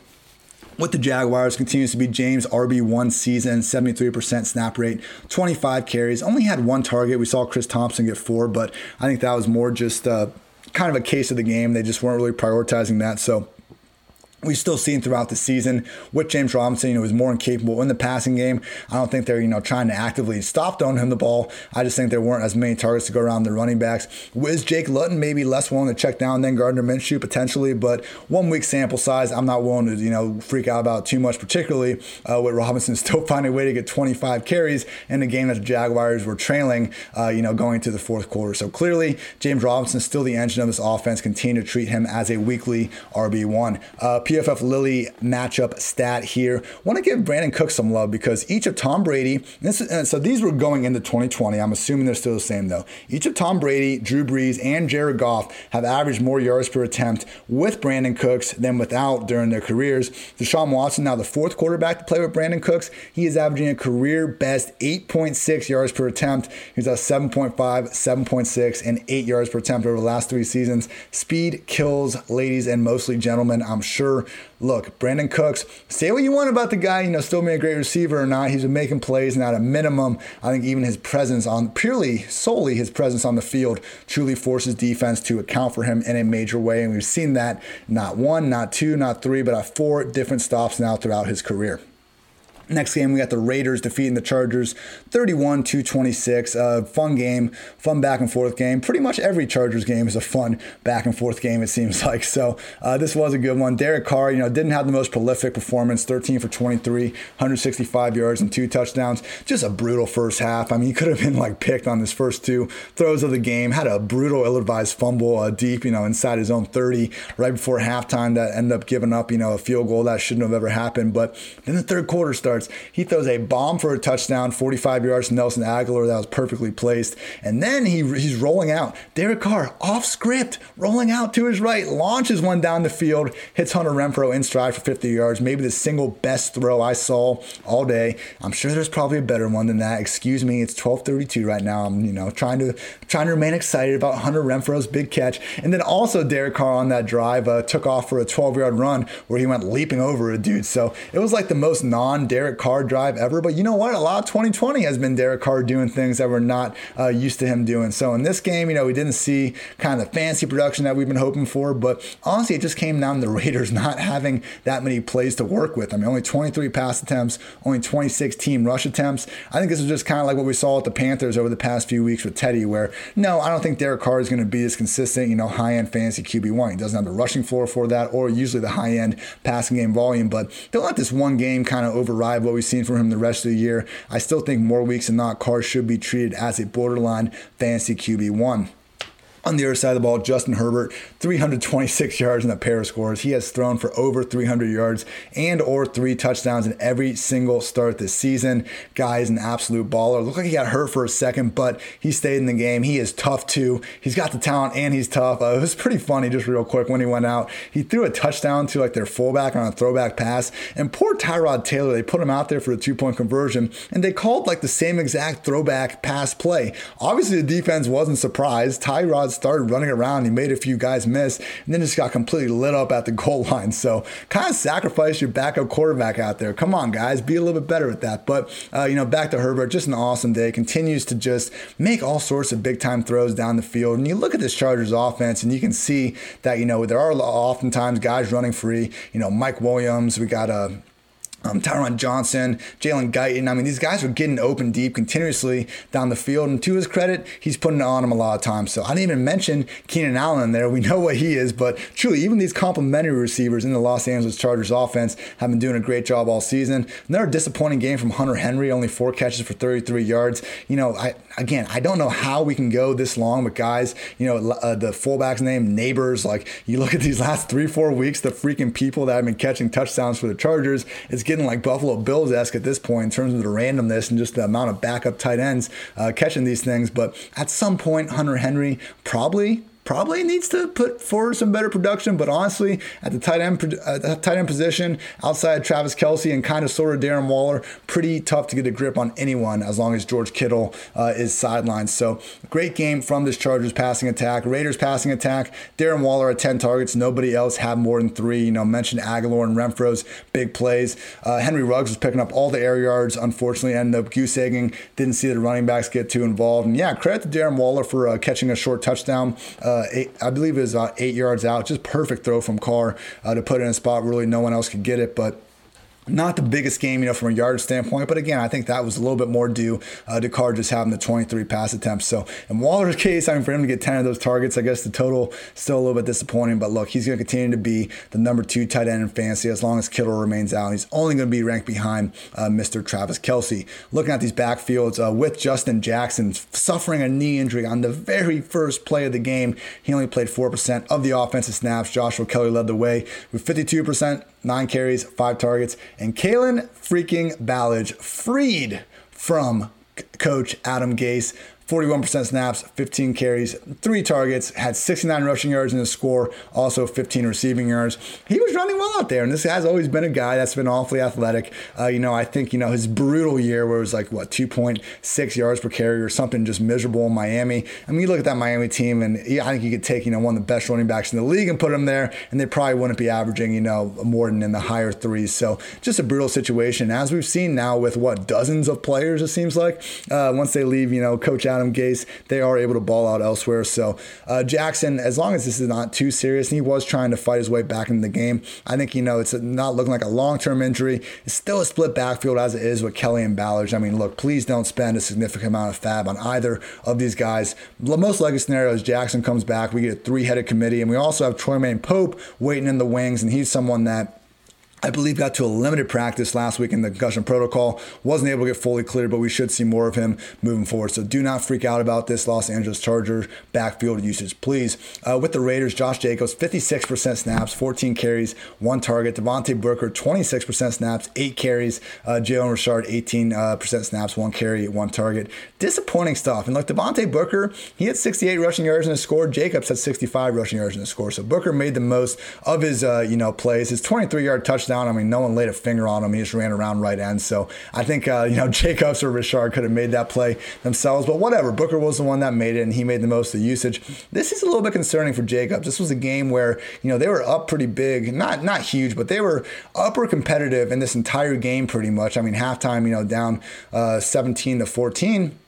with the Jaguars continues to be James RB1 season, 73% snap rate, 25 carries, only had one target. We saw Chris Thompson get four, but I think that was more just uh, kind of a case of the game. They just weren't really prioritizing that. So We've still seen throughout the season with James Robinson, you know, more incapable in the passing game. I don't think they're, you know, trying to actively stop throwing him the ball. I just think there weren't as many targets to go around the running backs. Was Jake Luton maybe less willing to check down than Gardner Minshew potentially? But one week sample size, I'm not willing to, you know, freak out about too much, particularly uh, with Robinson still finding a way to get 25 carries in a game that the Jaguars were trailing, uh, you know, going into the fourth quarter. So clearly, James Robinson is still the engine of this offense. Continue to treat him as a weekly RB1. Uh, PFF Lily matchup stat here. Want to give Brandin Cook some love because each of Tom Brady, this, uh, so these were going into 2020. I'm assuming they're still the same though. Each of Tom Brady, Drew Brees, and Jared Goff have averaged more yards per attempt with Brandin Cooks than without during their careers. Deshaun Watson, now the fourth quarterback to play with Brandin Cooks, he is averaging a career best 8.6 yards per attempt. He's at 7.5, 7.6, and 8 yards per attempt over the last three seasons. Speed kills, ladies and mostly gentlemen. I'm sure look, Brandin Cooks, say what you want about the guy, you know, still being a great receiver or not. He's been making plays, and at a minimum, I think even his presence on purely, solely his presence on the field truly forces defense to account for him in a major way. And we've seen that not one, not two, not three, but at four different stops now throughout his career. Next game, we got the Raiders defeating the Chargers 31 to 26. Uh, fun game, fun back and forth game. Pretty much every Chargers game is a fun back and forth game, it seems like. So uh, this was a good one. Derek Carr, you know, didn't have the most prolific performance 13 for 23, 165 yards and two touchdowns. Just a brutal first half. I mean, he could have been like picked on his first two throws of the game. Had a brutal, ill advised fumble uh, deep, you know, inside his own 30 right before halftime that ended up giving up, you know, a field goal that shouldn't have ever happened. But then the third quarter starts yards. He throws a bomb for a touchdown, 45 yards to Nelson Agholor. That was perfectly placed. And then he, he's rolling out. Derek Carr, off script, rolling out to his right, launches one down the field, hits Hunter Renfrow in stride for 50 yards. Maybe the single best throw I saw all day. I'm sure there's probably a better one than that. Excuse me, it's 12:32 right now. I'm you know trying to trying to remain excited about Hunter Renfrow's big catch. And then also Derek Carr on that drive uh, took off for a 12-yard run where he went leaping over a dude. So it was like the most non-Derek Derek Carr drive ever. But you know what? A lot of 2020 has been Derek Carr doing things that we're not uh, used to him doing. So in this game, you know, we didn't see kind of fancy production that we've been hoping for. But honestly, it just came down to the Raiders not having that many plays to work with. I mean, only 23 pass attempts, only 26 team rush attempts. I think this is just kind of like what we saw at the Panthers over the past few weeks with Teddy, where no, I don't think Derek Carr is going to be as consistent, you know, high end fantasy QB1. He doesn't have the rushing floor for that or usually the high end passing game volume. But don't let this one game kind of override what we've seen from him the rest of the year. I still think more weeks than not, Carr should be treated as a borderline fantasy QB1. On the other side of the ball, Justin Herbert, 326 yards in a pair of scores. He has thrown for over 300 yards and or three touchdowns in every single start this season. Guy is an absolute baller. Looked like he got hurt for a second, but he stayed in the game. He is tough too. He's got the talent and he's tough. Uh, it was pretty funny, just real quick, when he went out. He threw a touchdown to like their fullback on a throwback pass, and poor Tyrod Taylor, they put him out there for a two point conversion, and they called like the same exact throwback pass play. Obviously, the defense wasn't surprised. Started running around. He made a few guys miss, and then just got completely lit up at the goal line. So kind of sacrifice your backup quarterback out there. Come on, guys, be a little bit better at that. But uh, you know, back to Herbert, just an awesome day. Continues to just make all sorts of big time throws down the field. And you look at this Chargers offense, and you can see that you know there are oftentimes guys running free. You know, Mike Williams. We got a uh, um, Tyron Johnson, Jalen Guyton. I mean, these guys are getting open deep continuously down the field. And to his credit, he's putting it on them a lot of times. So I didn't even mention Keenan Allen there. We know what he is, but truly, even these complementary receivers in the Los Angeles Chargers offense have been doing a great job all season. Another disappointing game from Hunter Henry, only four catches for 33 yards. You know, I again, I don't know how we can go this long with guys. You know, uh, the fullback's name, Nabers. Like you look at these last three, four weeks, the freaking people that have been catching touchdowns for the Chargers. It's getting like Buffalo Bills esque at this point in terms of the randomness and just the amount of backup tight ends uh, catching these things. But at some point, Hunter Henry probably probably needs to put forward some better production. But honestly, at the tight end, tight end position, outside Travis Kelce and kind of sort of Darren Waller, pretty tough to get a grip on anyone as long as George Kittle uh, is sidelined. So great game from this Chargers passing attack. Raiders passing attack. Darren Waller at 10 targets. Nobody else had more than three. You know, mentioned Agholor and Renfrow's big plays. Uh, Henry Ruggs was picking up all the air yards. Unfortunately, ended up goose egging. Didn't see the running backs get too involved. And yeah, credit to Darren Waller for uh, catching a short touchdown. Uh, uh, eight, I believe it was about eight yards out. Just perfect throw from Carr uh, to put it in a spot really no one else could get it, but not the biggest game, you know, from a yard standpoint, but again, I think that was a little bit more due uh, to Carr just having the 23 pass attempts. So in Waller's case, I mean, for him to get 10 of those targets, I guess the total still a little bit disappointing. But look, he's going to continue to be the number two tight end in fantasy as long as Kittle remains out. He's only going to be ranked behind uh, Mr. Travis Kelce. Looking at these backfields uh, with Justin Jackson suffering a knee injury on the very first play of the game, he only played 4% of the offensive snaps. Joshua Kelley led the way with 52% nine carries, five targets, and Kalen freaking Ballage freed from coach Adam Gase 41% snaps, 15 carries, three targets, had 69 rushing yards in the score, also 15 receiving yards. He was running well out there, and this has always been a guy that's been awfully athletic. Uh, you know, I think, you know, his brutal year where it was like, what, 2.6 yards per carry or something just miserable in Miami. I mean, you look at that Miami team, and I think you could take, you know, one of the best running backs in the league and put him there, and they probably wouldn't be averaging, you know, more than in the higher threes. So just a brutal situation. As we've seen now with what, dozens of players, it seems like, uh, once they leave, you know, Coach Adam Adam Gase, they are able to ball out elsewhere. So uh, Jackson, as long as this is not too serious, and he was trying to fight his way back into the game, I think you know it's not looking like a long-term injury. It's still a split backfield as it is with Kelley and Ballage. I mean, look, please don't spend a significant amount of fab on either of these guys. The most likely scenario is Jackson comes back. We get a three-headed committee, and we also have Troymaine Pope waiting in the wings, and he's someone that I believe got to a limited practice last week in the concussion protocol. Wasn't able to get fully cleared, but we should see more of him moving forward. So do not freak out about this Los Angeles Chargers backfield usage, please. Uh, with the Raiders, Josh Jacobs, 56% snaps, 14 carries, one target. Devontae Booker, 26% snaps, eight carries. Uh, Jalen Richard, 18% uh, snaps, one carry, one target. Disappointing stuff. And look, Devontae Booker, he had 68 rushing yards in his score. Jacobs had 65 rushing yards in his score. So Booker made the most of his, uh, you know, plays. His 23-yard touchdown touchdown. I mean, no one laid a finger on him. He just ran around right end. So I think, uh, you know, Jacobs or Richard could have made that play themselves, but whatever. Booker was the one that made it, and he made the most of the usage. This is a little bit concerning for Jacobs. This was a game where, you know, they were up pretty big, not not huge, but they were upper competitive in this entire game pretty much. I mean, halftime, you know, down uh, 17 to 14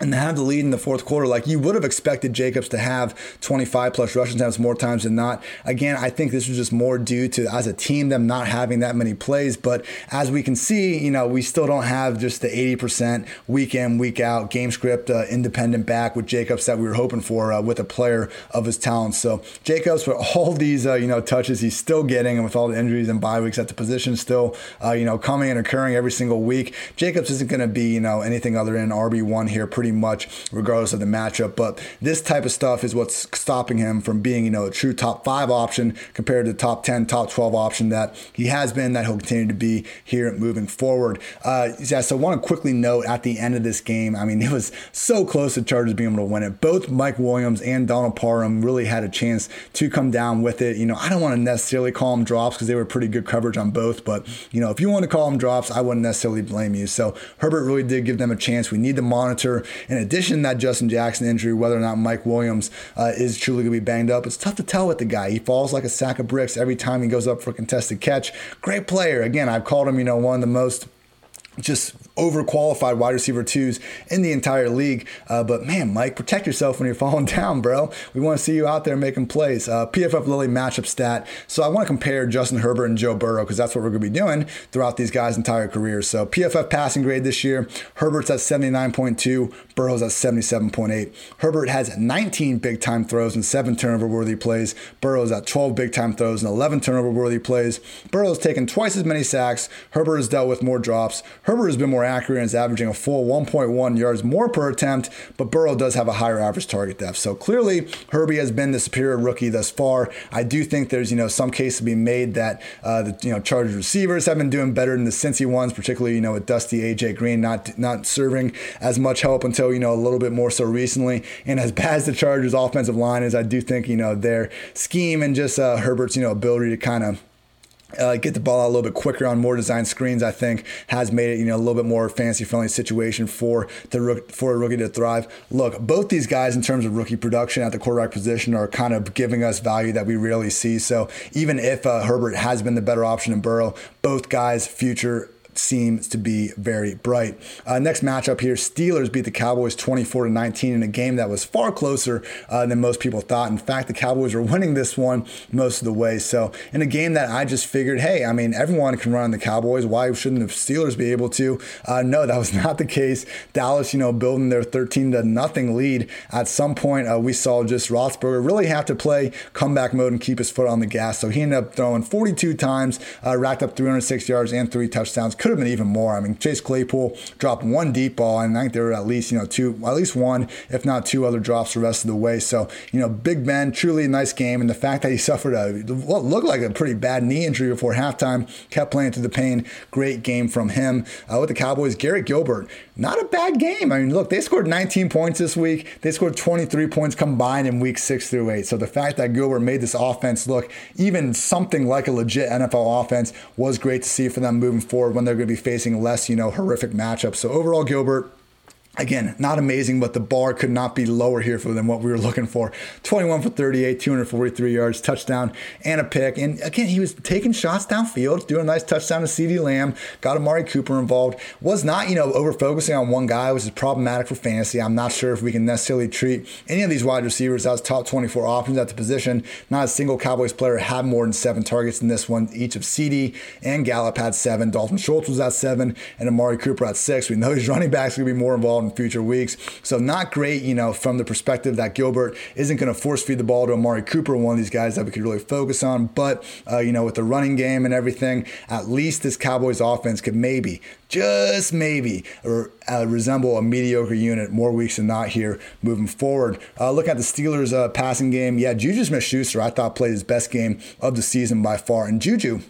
and to have the lead in the fourth quarter, like you would have expected Jacobs to have 25 plus rushing attempts more times than not. Again, I think this was just more due to as a team them not having that many plays. But as we can see, you know, we still don't have just the 80% week in, week out game script uh, independent back with Jacobs that we were hoping for uh, with a player of his talent. So Jacobs, for all these uh, you know touches he's still getting, and with all the injuries and bye weeks at the position still uh, you know coming and occurring every single week, Jacobs isn't going to be you know anything other than RB one here. Pretty pretty much, regardless of the matchup. But this type of stuff is what's stopping him from being, you know, a true top five option compared to top 10, top 12 option that he has been, that he'll continue to be here moving forward. Uh, yeah, so I want to quickly note at the end of this game, I mean, it was so close to Chargers being able to win it. Both Mike Williams and Donald Parham really had a chance to come down with it. You know, I don't want to necessarily call them drops because they were pretty good coverage on both, but, you know, if you want to call them drops, I wouldn't necessarily blame you. So Herbert really did give them a chance. We need to monitor in addition to that Justin Jackson injury, whether or not Mike Williams uh, is truly going to be banged up, it's tough to tell with the guy. He falls like a sack of bricks every time he goes up for a contested catch. Great player. Again, I've called him, you know, one of the most just overqualified wide receiver twos in the entire league. Uh, but man, Mike, protect yourself when you're falling down, bro. We want to see you out there making plays. Uh, PFF Lily matchup stat. So I want to compare Justin Herbert and Joe Burrow because that's what we're going to be doing throughout these guys' entire careers. So PFF passing grade this year, Herbert's at 79.2, Burrow's at 77.8. Herbert has 19 big time throws and seven turnover worthy plays. Burrow's at 12 big time throws and 11 turnover worthy plays. Burrow's taken twice as many sacks. Herbert has dealt with more drops. Herbert has been more accurate and is averaging a full 1.1 yards more per attempt, but Burrow does have a higher average target depth. So clearly, Herbie has been the superior rookie thus far. I do think there's you know some case to be made that uh, the you know Chargers receivers have been doing better than the Cincy ones, particularly you know with Dusty AJ Green not not serving as much help until you know a little bit more so recently. And as bad as the Chargers offensive line is, I do think you know their scheme and just uh, Herbert's you know ability to kind of uh, get the ball out a little bit quicker on more design screens, I think, has made it you know a little bit more fancy friendly situation for the for a rookie to thrive. Look, both these guys in terms of rookie production at the quarterback position are kind of giving us value that we rarely see. So even if uh, Herbert has been the better option in Burrow, both guys future seems to be very bright. Uh, next matchup here Steelers beat the Cowboys 24 to 19 in a game that was far closer uh, than most people thought. In fact, the Cowboys were winning this one most of the way. So, in a game that I just figured, hey, I mean, everyone can run the Cowboys. Why shouldn't the Steelers be able to? Uh, no, that was not the case. Dallas, you know, building their 13 to nothing lead. At some point, uh, we saw just Roethlisberger really have to play comeback mode and keep his foot on the gas. So he ended up throwing 42 times, uh, racked up 306 yards and three touchdowns. Could have been even more. I mean, Chase Claypool dropped one deep ball, and I think there were at least you know two, at least one, if not two other drops the rest of the way. So you know, Big Ben, truly a nice game, and the fact that he suffered a what looked like a pretty bad knee injury before halftime, kept playing through the pain. Great game from him. Uh, with the Cowboys, Garrett Gilbert, not a bad game. I mean, look, they scored 19 points this week. They scored 23 points combined in week six through eight. So the fact that Gilbert made this offense look even something like a legit NFL offense was great to see for them moving forward when they're going to be facing less, you know, horrific matchups. So overall, Gilbert Again, not amazing, but the bar could not be lower here for than what we were looking for. 21 for 38, 243 yards, touchdown, and a pick. And again, he was taking shots downfield, doing a nice touchdown to CeeDee Lamb, got Amari Cooper involved. Was not, you know, over focusing on one guy, which is problematic for fantasy. I'm not sure if we can necessarily treat any of these wide receivers as top 24 options at the position. Not a single Cowboys player had more than seven targets in this one. Each of CeeDee and Gallup had seven. Dalton Schultz was at seven, and Amari Cooper at six. We know his running backs going to be more involved in future weeks. So not great, you know, from the perspective that Gilbert isn't going to force feed the ball to Amari Cooper, one of these guys that we could really focus on. But uh, you know, with the running game and everything, at least this Cowboys offense could maybe, just maybe, or, uh, resemble a mediocre unit more weeks than not here moving forward. Uh, look at the Steelers' uh, passing game. Yeah, Juju Smith-Schuster, I thought played his best game of the season by far, and Juju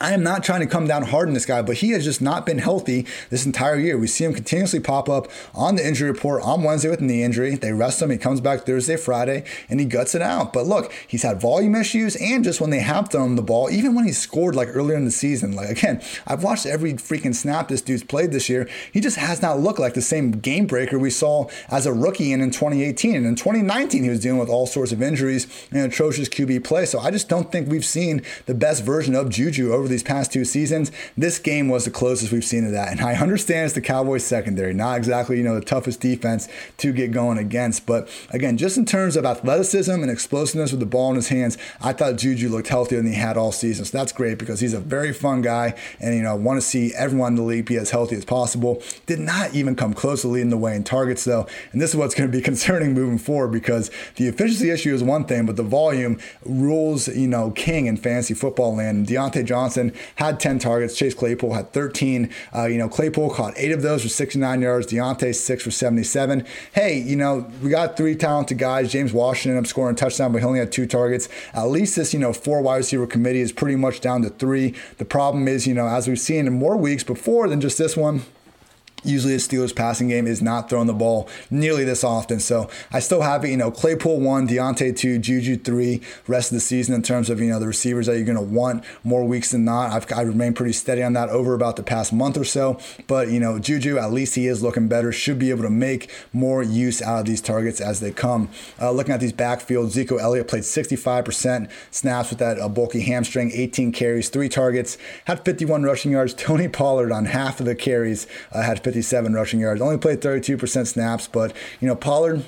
I am not trying to come down hard on this guy, but he has just not been healthy this entire year. We see him continuously pop up on the injury report on Wednesday with knee injury. They rest him. He comes back Thursday, Friday, and he guts it out. But look, he's had volume issues, and just when they have thrown the ball, even when he scored like earlier in the season, like again, I've watched every freaking snap this dude's played this year. He just has not looked like the same game breaker we saw as a rookie in, in 2018. And in 2019, he was dealing with all sorts of injuries and atrocious QB play. So I just don't think we've seen the best version of Juju over over these past two seasons. This game was the closest we've seen to that. And I understand it's the Cowboys secondary, not exactly, you know, the toughest defense to get going against. But again, just in terms of athleticism and explosiveness with the ball in his hands, I thought Juju looked healthier than he had all season. So that's great because he's a very fun guy. And, you know, want to see everyone in the league be as healthy as possible. Did not even come close to leading the way in targets, though. And this is what's going to be concerning moving forward because the efficiency issue is one thing, but the volume rules, you know, king in fantasy football land. Diontae Johnson Johnson had 10 targets. Chase Claypool had 13. Uh, you know, Claypool caught eight of those for 69 yards. Diontae, six for 77. Hey, you know, we got three talented guys. James Washington up scoring a touchdown, but he only had two targets. At least this, you know, four wide receiver committee is pretty much down to three. The problem is, you know, as we've seen in more weeks before than just this one, Usually, the Steelers' passing game is not throwing the ball nearly this often. So I still have it. You know, Claypool one, Diontae two, Juju three. Rest of the season in terms of you know the receivers that you're going to want more weeks than not. I've I remain pretty steady on that over about the past month or so. But you know, Juju at least he is looking better. Should be able to make more use out of these targets as they come. Uh, looking at these backfields, Zeke Elliott played 65% snaps with that uh, bulky hamstring, 18 carries, three targets, had 51 rushing yards. Tony Pollard on half of the carries uh, had 50 57 rushing yards. Only played 32% snaps, but you know Pollard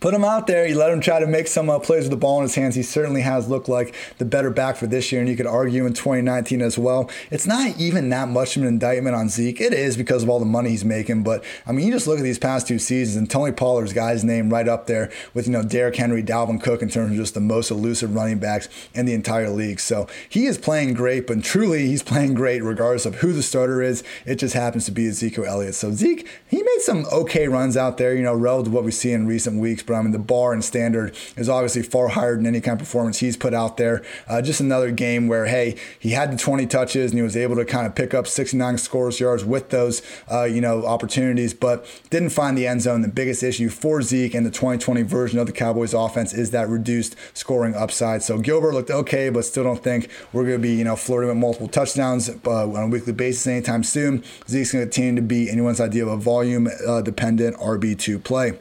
put him out there. You let him try to make some uh, plays with the ball in his hands. He certainly has looked like the better back for this year, and you could argue in 2019 as well. It's not even that much of an indictment on Zeke. It is because of all the money he's making, but I mean, you just look at these past two seasons, and Tony Pollard's his name right up there with you know Derrick Henry, Dalvin Cook in terms of just the most elusive running backs in the entire league. So he is playing great, but truly he's playing great regardless of who the starter is. It just happens to be Ezekiel Elliott. So Zeke, he made some okay runs out there, you know, relative to what we see in recent weeks. But I mean, the bar and standard is obviously far higher than any kind of performance he's put out there. Uh, just another game where, hey, he had the 20 touches and he was able to kind of pick up 69 scores yards with those, uh, you know, opportunities, but didn't find the end zone. The biggest issue for Zeke and the 2020 version of the Cowboys offense is that reduced scoring upside. So Gilbert looked okay, but still don't think we're going to be, you know, flirting with multiple touchdowns uh, on a weekly basis anytime soon. Zeke's going to continue to be anyone's idea of a volume uh, dependent RB2 play.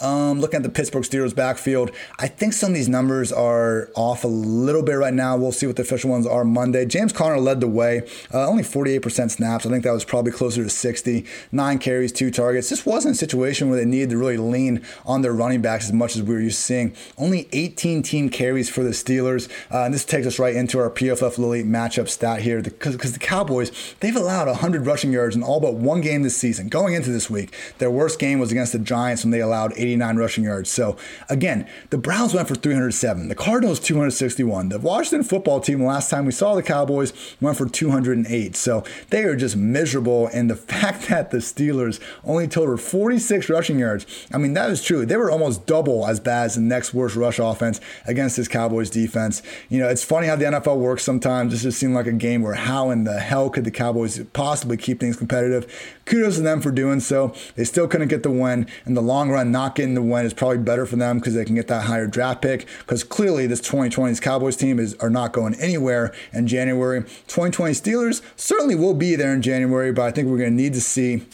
Um, looking at the Pittsburgh Steelers backfield, I think some of these numbers are off a little bit right now. We'll see what the official ones are Monday. James Conner led the way, uh, only 48% snaps. I think that was probably closer to 60. Nine carries, two targets. This wasn't a situation where they needed to really lean on their running backs as much as we were used to seeing. Only 18 team carries for the Steelers. Uh, and this takes us right into our PFF Lily matchup stat here because the Cowboys, they've allowed 100 rushing yards in all but one game this season. Going into this week, their worst game was against the Giants when they allowed 89 rushing yards. So again, the Browns went for 307, the Cardinals 261. The Washington football team, last time we saw the Cowboys, went for 208. So they are just miserable. And the fact that the Steelers only totaled 46 rushing yards, I mean, that is true. They were almost double as bad as the next worst rush offense against this Cowboys defense. You know, it's funny how the NFL works sometimes. This just seemed like a game where how in the hell could the Cowboys possibly keep things competitive? Kudos to them for doing so. They still couldn't get the win. In the long run, not getting the win is probably better for them because they can get that higher draft pick. Because clearly, this 2020's Cowboys team is are not going anywhere in January. 2020 Steelers certainly will be there in January, but I think we're going to need to see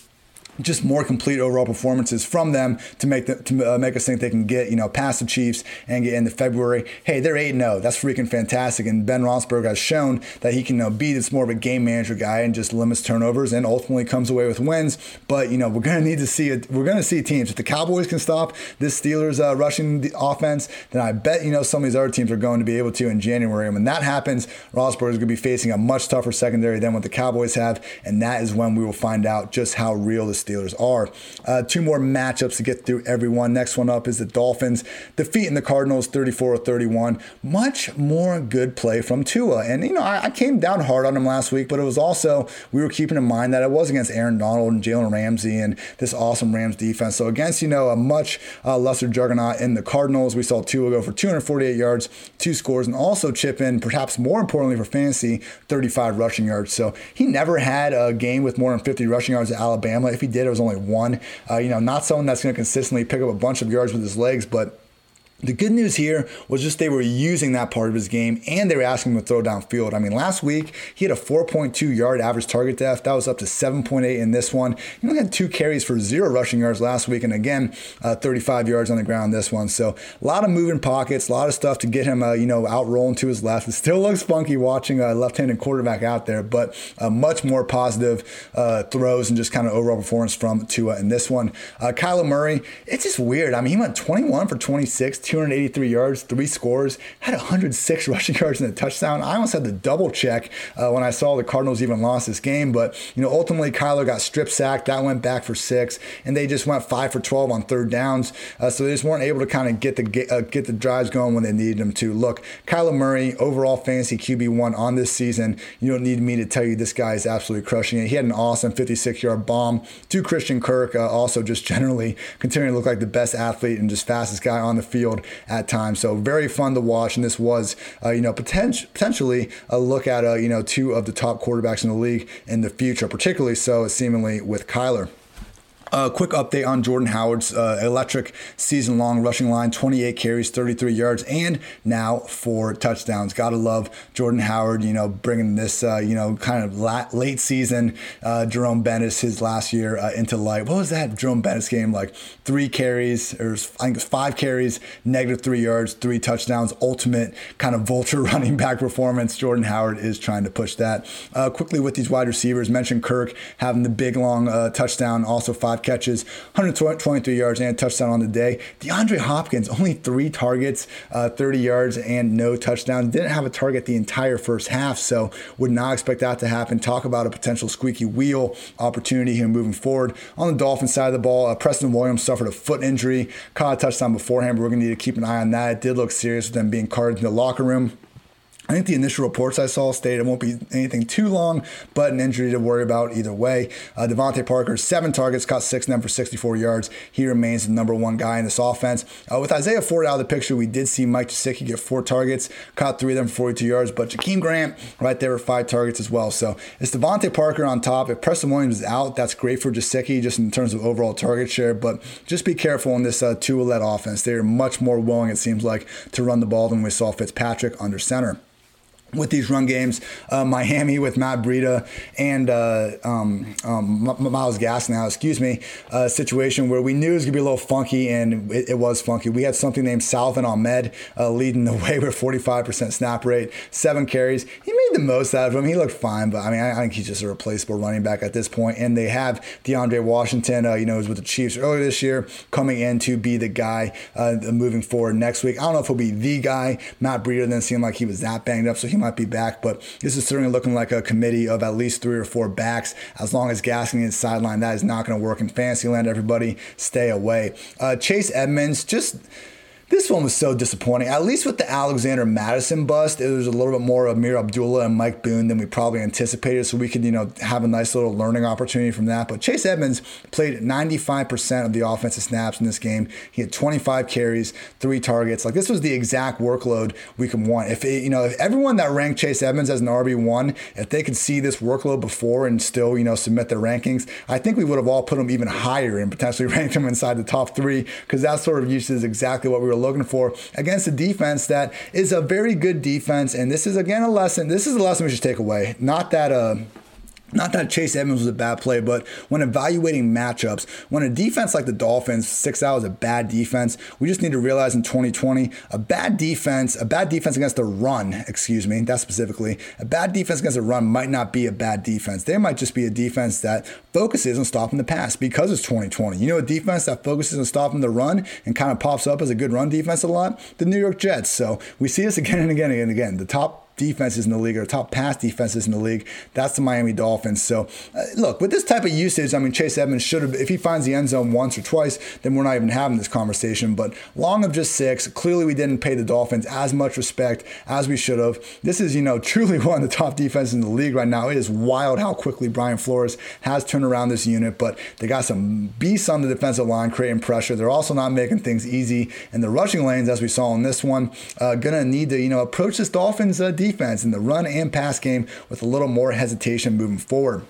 just more complete overall performances from them to make the, to uh, make us think they can get you know past the Chiefs and get into February. Hey, they're eight zero. Oh. That's freaking fantastic. And Ben Roethlisberger has shown that he can you know, be this more of a game manager guy and just limits turnovers and ultimately comes away with wins. But you know we're gonna need to see it. We're gonna see teams. If the Cowboys can stop this Steelers uh, rushing offense, then I bet you know some of these other teams are going to be able to in January. And when that happens, Roethlisberger is going to be facing a much tougher secondary than what the Cowboys have, and that is when we will find out just how real the Steelers are. Uh, two more matchups to get through everyone. Next one up is the Dolphins defeating the Cardinals 34 31. Much more good play from Tua. And, you know, I, I, came down hard on him last week, but it was also, we were keeping in mind that it was against Aaron Donald and Jalen Ramsey and this awesome Rams defense. So against, you know, a much uh, lesser juggernaut in the Cardinals, we saw Tua go for 248 yards, two scores, and also chip in, perhaps more importantly for fantasy, 35 rushing yards. So he never had a game with more than 50 rushing yards at Alabama. If he did, it was only one. Uh, you know, not someone that's going to consistently pick up a bunch of yards with his legs, but the good news here was just they were using that part of his game and they were asking him to throw downfield. I mean, last week he had a 4.2 yard average target depth. That was up to 7.8 in this one. He only had two carries for zero rushing yards last week, and again, uh, 35 yards on the ground this one. So a lot of moving pockets, a lot of stuff to get him, uh, you know, out rolling to his left. It still looks funky watching a left-handed quarterback out there, but uh, much more positive uh, throws and just kind of overall performance from Tua in this one. Uh, Kyler Murray, it's just weird. I mean, he went 21 for 26 283 yards, three scores, had 106 rushing yards and a touchdown. I almost had to double check uh, when I saw the Cardinals even lost this game, but you know ultimately Kyler got strip sacked. That went back for six, and they just went five for 12 on third downs. Uh, so they just weren't able to kind of get the get, uh, get the drives going when they needed them to. Look, Kyler Murray, overall fantasy QB one on this season. You don't need me to tell you this guy is absolutely crushing it. He had an awesome 56 yard bomb to Christian Kirk. Uh, also, just generally continuing to look like the best athlete and just fastest guy on the field at times. So very fun to watch. And this was, uh, you know, potent- potentially a look at, uh, you know, two of the top quarterbacks in the league in the future, particularly so seemingly with Kyler. A quick update on Jordan Howard's uh, electric season long rushing line 28 carries, 33 yards, and now four touchdowns. Gotta love Jordan Howard, you know, bringing this, uh, you know, kind of late season uh, Jerome Bettis his last year uh, into light. What was that Jerome Bettis game like? Three carries, or I think it was five carries, negative three yards, three touchdowns, ultimate kind of vulture running back performance. Jordan Howard is trying to push that. Uh, quickly with these wide receivers, mentioned Kirk having the big long uh, touchdown, also five five catches, 123 yards, and a touchdown on the day. DeAndre Hopkins, only three targets, uh, 30 yards, and no touchdown. Didn't have a target the entire first half, so would not expect that to happen. Talk about a potential squeaky wheel opportunity here moving forward. On the Dolphins side of the ball, uh, Preston Williams suffered a foot injury, caught a touchdown beforehand, but we're going to need to keep an eye on that. It did look serious with them being carted in the locker room. I think the initial reports I saw stated it won't be anything too long, but an injury to worry about either way. Uh, DeVante Parker, seven targets, caught six of them for 64 yards. He remains the number one guy in this offense. Uh, with Isaiah Ford out of the picture, we did see Mike Gesicki get four targets, caught three of them for 42 yards, but Jakeem Grant right there with five targets as well. So it's DeVante Parker on top. If Preston Williams is out, that's great for Gesicki just in terms of overall target share, but just be careful in this uh, Tua-led offense. They're much more willing, it seems like, to run the ball than we saw Fitzpatrick under center. With these run games. Uh, Miami with Matt Breida and uh, um, um, Myles Gaskin now, excuse me, a situation where we knew it was going to be a little funky, and it, it, was funky. We had something named Salvon Ahmed uh, leading the way with 45% snap rate, seven carries. He made the most out of him. He looked fine, but I mean, I, I think he's just a replaceable running back at this point. And they have DeAndre Washington, uh, you know, was with the Chiefs earlier this year, coming in to be the guy uh, moving forward next week. I don't know if he'll be the guy. Matt Breida didn't seem like he was that banged up, so he might be back, but this is certainly looking like a committee of at least three or four backs. As long as Gaskin is sideline, that is not going to work in fantasy land. Everybody stay away. Uh, Chase Edmonds, just this one was so disappointing. At least with the Alexander Mattison bust, it was a little bit more of Ameer Abdullah and Mike Boone than we probably anticipated. So we could, you know, have a nice little learning opportunity from that. But Chase Edmonds played 95% of the offensive snaps in this game. He had 25 carries, three targets. Like this was the exact workload we could want. If it, you know, if everyone that ranked Chase Edmonds as an RB one, if they could see this workload before and still, you know, submit their rankings, I think we would have all put him even higher and potentially ranked him inside the top three because that sort of usage is exactly what we were looking for against a defense that is a very good defense. And this is again a lesson. This is a lesson we should take away. Not that uh, not that Chase Edmonds was a bad play, but when evaluating matchups, when a defense like the Dolphins six out is a bad defense, we just need to realize in 2020, a bad defense, a bad defense against the run, excuse me, that specifically, a bad defense against a run might not be a bad defense. They might just be a defense that focuses on stopping the pass because it's 2020. You know, a defense that focuses on stopping the run and kind of pops up as a good run defense a lot, the New York Jets. So we see this again and again and again. The top defenses in the league or top pass defenses in the league. That's the Miami Dolphins. So, uh, look, with this type of usage, I mean, Chase Edmonds should have, if he finds the end zone once or twice, then we're not even having this conversation. But long of just six, clearly we didn't pay the Dolphins as much respect as we should have. This is, you know, truly one of the top defenses in the league right now. It is wild how quickly Brian Flores has turned around this unit, but they got some beasts on the defensive line creating pressure. They're also not making things easy in the rushing lanes, as we saw in this one. Uh, gonna need to, you know, approach this Dolphins uh, defense defense in the run and pass game with a little more hesitation moving forward.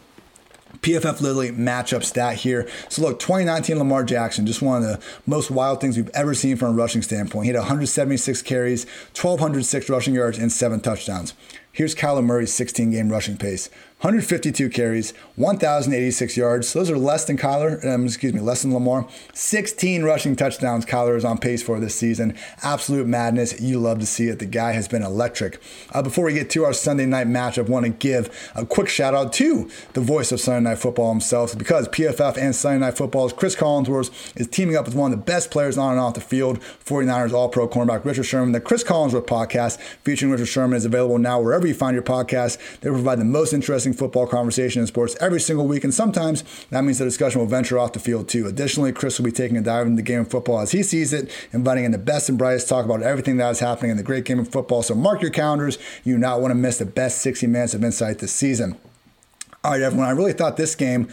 PFF literally matchup stat here. So look, 2019 Lamar Jackson, just one of the most wild things we've ever seen from a rushing standpoint. He had 176 carries, 1,206 rushing yards, and seven touchdowns. Here's Kyler Murray's 16 game rushing pace. 152 carries, 1,086 yards. Those are less than Kyler, um, excuse me, less than Lamar. 16 rushing touchdowns Kyler is on pace for this season. Absolute madness. You love to see it. The guy has been electric. Uh, before we get to our Sunday night matchup, I want to give a quick shout out to the voice of Sunday Night Football himself because PFF and Sunday Night Football's Chris Collinsworth is teaming up with one of the best players on and off the field, 49ers All Pro cornerback Richard Sherman. The Chris Collinsworth podcast featuring Richard Sherman is available now wherever you find your podcast. They provide the most interesting football conversation in sports every single week, and sometimes that means the discussion will venture off the field too. Additionally, Chris will be taking a dive into the game of football as he sees it, inviting in the best and brightest talk about everything that is happening in the great game of football. So mark your calendars. You do not want to miss the best 60 minutes of insight this season. All right, everyone, I really thought this game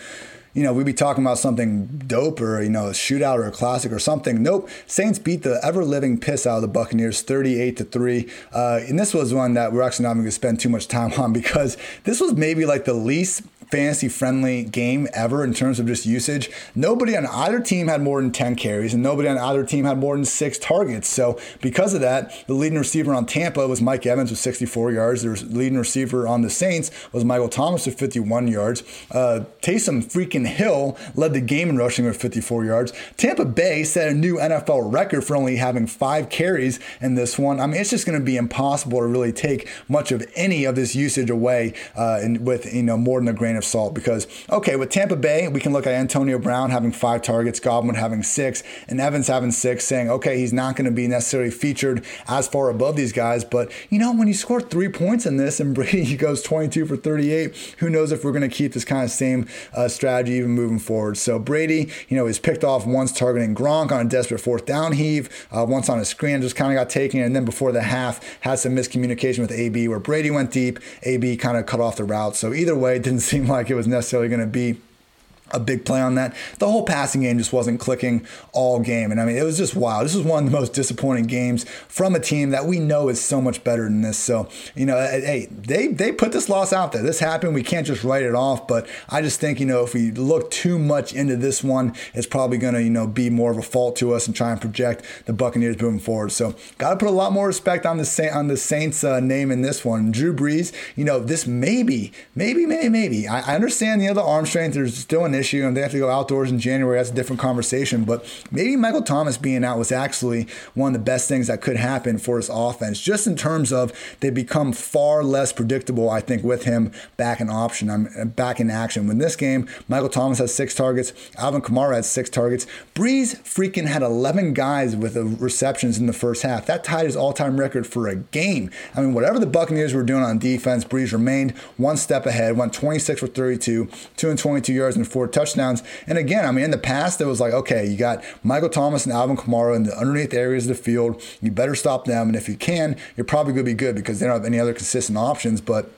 you know, we'd be talking about something dope or, you know, a shootout or a classic or something. Nope. Saints beat the ever living piss out of the Buccaneers 38 to 3. Uh, and this was one that we're actually not going to spend too much time on because this was maybe like the least fantasy friendly game ever in terms of just usage. Nobody on either team had more than 10 carries, and nobody on either team had more than six targets. So, because of that, the leading receiver on Tampa was Mike Evans with 64 yards. The leading receiver on the Saints was Michael Thomas with 51 yards. Uh, Taysom freaking Hill led the game in rushing with 54 yards. Tampa Bay set a new NFL record for only having five carries in this one. I mean, it's just going to be impossible to really take much of any of this usage away uh, with you know more than a grain of salt because, okay, with Tampa Bay, we can look at Antonio Brown having five targets, Godwin having six, and Evans having six, saying, okay, he's not going to be necessarily featured as far above these guys. But, you know, when you score three points in this and Brady goes 22 for 38, who knows if we're going to keep this kind of same uh, strategy even moving forward. So Brady, you know, is picked off once targeting Gronk on a desperate fourth down heave, uh, once on a screen, just kind of got taken. And then before the half, had some miscommunication with AB where Brady went deep, AB kind of cut off the route. So either way, didn't seem like it was necessarily going to be a big play on that. The whole passing game just wasn't clicking all game. And I mean, it was just wild. This was one of the most disappointing games from a team that we know is so much better than this. So, you know, hey, they, they put this loss out there. This happened. We can't just write it off. But I just think, you know, if we look too much into this one, it's probably going to, you know, be more of a fault to us and try and project the Buccaneers moving forward. So, got to put a lot more respect on the, on the Saints uh, name in this one. Drew Brees, you know, this maybe, maybe, maybe, maybe. I, I understand, the other arm strength. There's still an issue and they have to go outdoors in January. That's a different conversation. But maybe Michael Thomas being out was actually one of the best things that could happen for his offense, just in terms of they become far less predictable, I think, with him back in option, I'm back in action. When this game, Michael Thomas has six targets, Alvin Kamara had six targets. Brees freaking had 11 guys with receptions in the first half. That tied his all-time record for a game. I mean, whatever the Buccaneers were doing on defense, Brees remained one step ahead, went 26 for 32, 222 yards and four touchdowns. And again, I mean, in the past, it was like, okay, you got Michael Thomas and Alvin Kamara in the underneath areas of the field. You better stop them. And if you can, you're probably going to be good because they don't have any other consistent options. But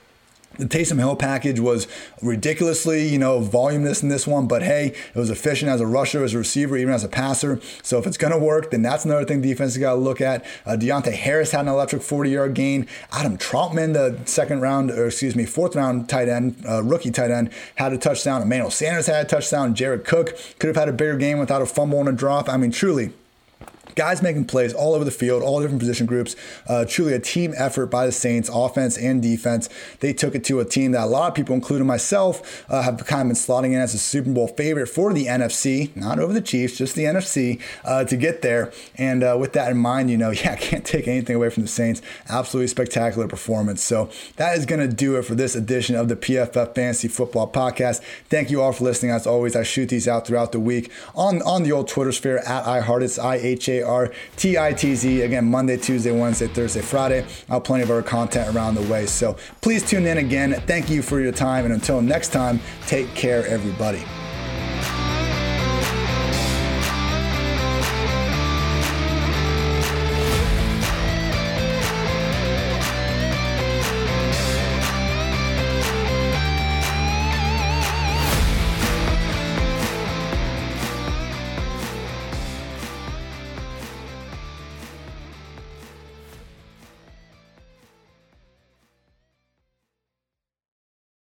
the Taysom Hill package was ridiculously, you know, voluminous in this one, but hey, it was efficient as a rusher, as a receiver, even as a passer. So if it's going to work, then that's another thing defense has got to look at. Uh, Deonte Harris had an electric 40 yard gain. Adam Trautman, the second round, or excuse me, fourth round tight end, uh, rookie tight end, had a touchdown. Emmanuel Sanders had a touchdown. Jared Cook could have had a bigger game without a fumble and a drop. I mean, truly, guys making plays all over the field, all different position groups. Uh, truly a team effort by the Saints, offense and defense. They took it to a team that a lot of people, including myself, uh, have kind of been slotting in as a Super Bowl favorite for the NFC, not over the Chiefs, just the NFC, uh, to get there. And uh, with that in mind, you know, yeah, I can't take anything away from the Saints. Absolutely spectacular performance. So that is going to do it for this edition of the PFF Fantasy Football Podcast. Thank you all for listening. As always, I shoot these out throughout the week on, on the old Twitter sphere at iHeart. I H R T I T Z. Again, Monday, Tuesday, Wednesday, Thursday, Friday. I'll have plenty of other content around the way. So please tune in again. Thank you for your time. And until next time, take care, everybody.